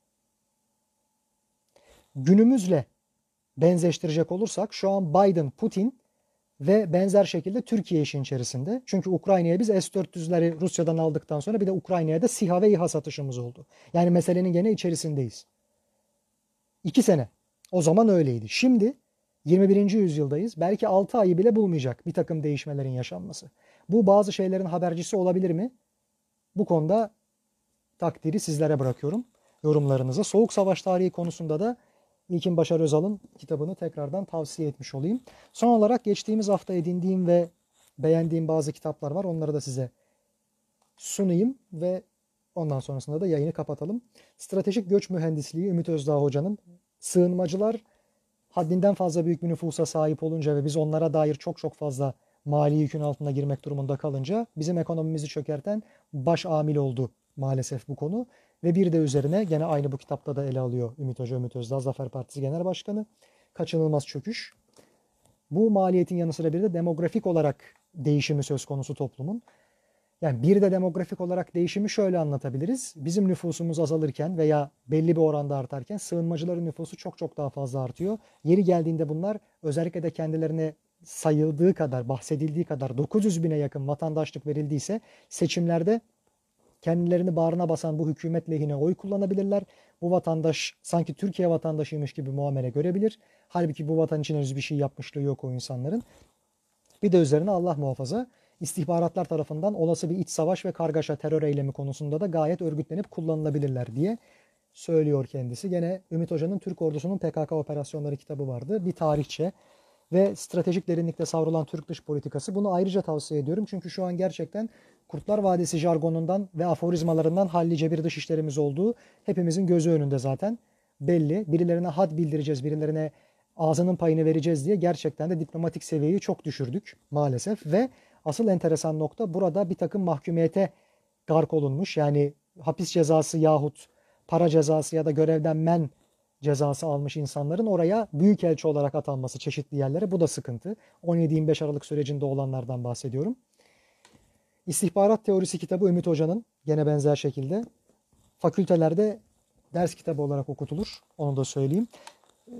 Günümüzle benzeştirecek olursak şu an Biden, Putin ve benzer şekilde Türkiye işin içerisinde. Çünkü Ukrayna'ya biz S-400'leri Rusya'dan aldıktan sonra bir de Ukrayna'ya da SİHA ve İHA satışımız oldu. Yani meselenin gene içerisindeyiz. İki sene. O zaman öyleydi. Şimdi 21. yüzyıldayız. Belki 6 ayı bile bulmayacak bir takım değişmelerin yaşanması. Bu bazı şeylerin habercisi olabilir mi? Bu konuda takdiri sizlere bırakıyorum. Yorumlarınızı. Soğuk Savaş tarihi konusunda da İlkin Başar Özal'ın kitabını tekrardan tavsiye etmiş olayım. Son olarak geçtiğimiz hafta edindiğim ve beğendiğim bazı kitaplar var. Onları da size sunayım ve ondan sonrasında da yayını kapatalım. Stratejik Göç Mühendisliği Ümit Özdağ Hoca'nın Sığınmacılar haddinden fazla büyük bir nüfusa sahip olunca ve biz onlara dair çok çok fazla mali yükün altında girmek durumunda kalınca bizim ekonomimizi çökerten baş amil oldu maalesef bu konu. Ve bir de üzerine gene aynı bu kitapta da ele alıyor Ümit Hoca, Ümit Özdağ, Zafer Partisi Genel Başkanı. Kaçınılmaz çöküş. Bu maliyetin yanı sıra bir de demografik olarak değişimi söz konusu toplumun. Yani bir de demografik olarak değişimi şöyle anlatabiliriz. Bizim nüfusumuz azalırken veya belli bir oranda artarken sığınmacıların nüfusu çok çok daha fazla artıyor. Yeri geldiğinde bunlar özellikle de kendilerine sayıldığı kadar, bahsedildiği kadar 900 bine yakın vatandaşlık verildiyse seçimlerde kendilerini bağrına basan bu hükümet lehine oy kullanabilirler. Bu vatandaş sanki Türkiye vatandaşıymış gibi muamele görebilir. Halbuki bu vatan için henüz bir şey yapmışlığı yok o insanların. Bir de üzerine Allah muhafaza istihbaratlar tarafından olası bir iç savaş ve kargaşa terör eylemi konusunda da gayet örgütlenip kullanılabilirler diye söylüyor kendisi. Gene Ümit Hoca'nın Türk ordusunun PKK operasyonları kitabı vardı. Bir tarihçe ve stratejik derinlikte savrulan Türk dış politikası. Bunu ayrıca tavsiye ediyorum. Çünkü şu an gerçekten Kurtlar Vadisi jargonundan ve aforizmalarından hallice bir dış işlerimiz olduğu hepimizin gözü önünde zaten belli. Birilerine had bildireceğiz, birilerine ağzının payını vereceğiz diye gerçekten de diplomatik seviyeyi çok düşürdük maalesef ve asıl enteresan nokta burada bir takım mahkumiyete gark olunmuş. Yani hapis cezası yahut para cezası ya da görevden men cezası almış insanların oraya büyükelçi olarak atanması çeşitli yerlere bu da sıkıntı. 17-25 Aralık sürecinde olanlardan bahsediyorum. İstihbarat Teorisi kitabı Ümit Hoca'nın gene benzer şekilde fakültelerde ders kitabı olarak okutulur. Onu da söyleyeyim.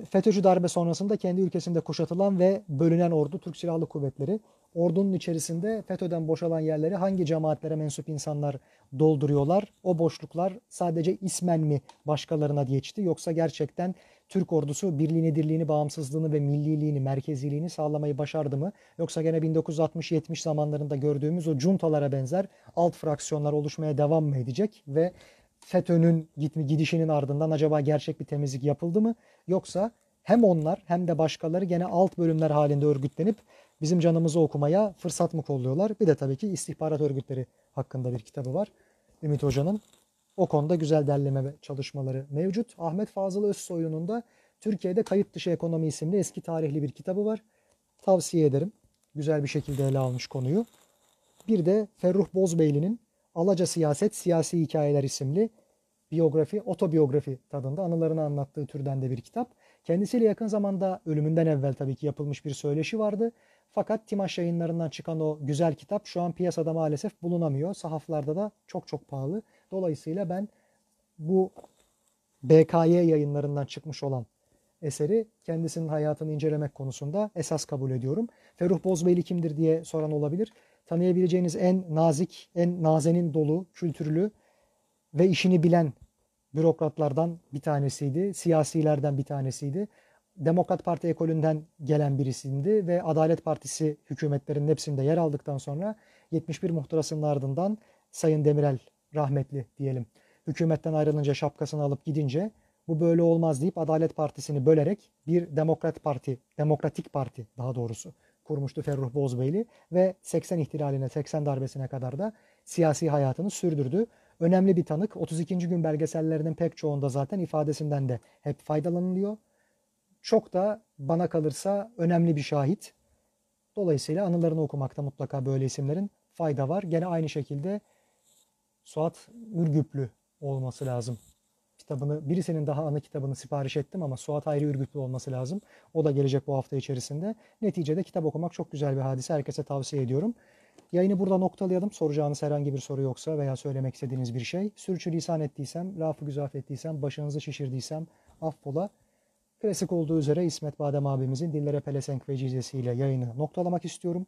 FETÖ'cü darbe sonrasında kendi ülkesinde kuşatılan ve bölünen ordu Türk Silahlı Kuvvetleri ordunun içerisinde FETÖ'den boşalan yerleri hangi cemaatlere mensup insanlar dolduruyorlar? O boşluklar sadece ismen mi başkalarına geçti yoksa gerçekten Türk ordusu birliğini, dirliğini, bağımsızlığını ve milliliğini, merkeziliğini sağlamayı başardı mı? Yoksa gene 1960-70 zamanlarında gördüğümüz o cuntalara benzer alt fraksiyonlar oluşmaya devam mı edecek ve FETÖ'nün gidişinin ardından acaba gerçek bir temizlik yapıldı mı? Yoksa hem onlar hem de başkaları gene alt bölümler halinde örgütlenip bizim canımızı okumaya fırsat mı kolluyorlar? Bir de tabii ki istihbarat örgütleri hakkında bir kitabı var. Ümit Hoca'nın. O konuda güzel derleme çalışmaları mevcut. Ahmet Fazıl Özsoylu'nun da Türkiye'de Kayıt Dışı Ekonomi isimli eski tarihli bir kitabı var. Tavsiye ederim. Güzel bir şekilde ele almış konuyu. Bir de Ferruh Bozbeyli'nin Alaca Siyaset, Siyasi Hikayeler isimli biyografi, otobiyografi tadında anılarını anlattığı türden de bir kitap. Kendisiyle yakın zamanda ölümünden evvel tabii ki yapılmış bir söyleşi vardı. Fakat Timaş yayınlarından çıkan o güzel kitap şu an piyasada maalesef bulunamıyor. Sahaflarda da çok çok pahalı. Dolayısıyla ben bu BKY yayınlarından çıkmış olan eseri kendisinin hayatını incelemek konusunda esas kabul ediyorum. Ferruh Bozbeyli kimdir diye soran olabilir. Tanıyabileceğiniz en nazik, en nazenin dolu, kültürlü ve işini bilen bürokratlardan bir tanesiydi. Siyasilerden bir tanesiydi. Demokrat Parti ekolünden gelen birisiydi ve Adalet Partisi hükümetlerinin hepsinde yer aldıktan sonra 71 muhtırasının ardından Sayın Demirel rahmetli diyelim hükümetten ayrılınca şapkasını alıp gidince bu böyle olmaz deyip Adalet Partisi'ni bölerek bir Demokrat Parti, Demokratik Parti daha doğrusu kurmuştu Ferruh Bozbeyli ve 80 ihtilaline, 80 darbesine kadar da siyasi hayatını sürdürdü. Önemli bir tanık. 32. gün belgesellerinin pek çoğunda zaten ifadesinden de hep faydalanılıyor. Çok da bana kalırsa önemli bir şahit. Dolayısıyla anılarını okumakta mutlaka böyle isimlerin fayda var. Gene aynı şekilde Suat Ürgüplü olması lazım. Kitabını birisinin daha anı kitabını sipariş ettim ama Suat Hayri Ürgüplü olması lazım. O da gelecek bu hafta içerisinde. Neticede kitap okumak çok güzel bir hadise. Herkese tavsiye ediyorum. Yayını burada noktalayalım. Soracağınız herhangi bir soru yoksa veya söylemek istediğiniz bir şey. Sürçülisan ettiysem, lafı güzaf ettiysem, başınızı şişirdiysem affola. Klasik olduğu üzere İsmet Badem abimizin Dillere Pelesenk vecizesiyle yayını noktalamak istiyorum.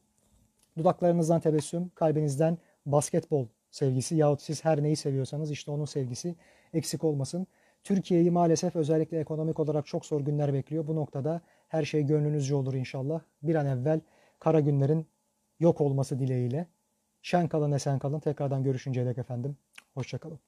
Dudaklarınızdan tebessüm, kalbinizden basketbol sevgisi yahut siz her neyi seviyorsanız işte onun sevgisi eksik olmasın. Türkiye'yi maalesef özellikle ekonomik olarak çok zor günler bekliyor. Bu noktada her şey gönlünüzce olur inşallah. Bir an evvel kara günlerin yok olması dileğiyle. Şen kalın esen kalın. Tekrardan görüşünceye dek efendim. Hoşçakalın.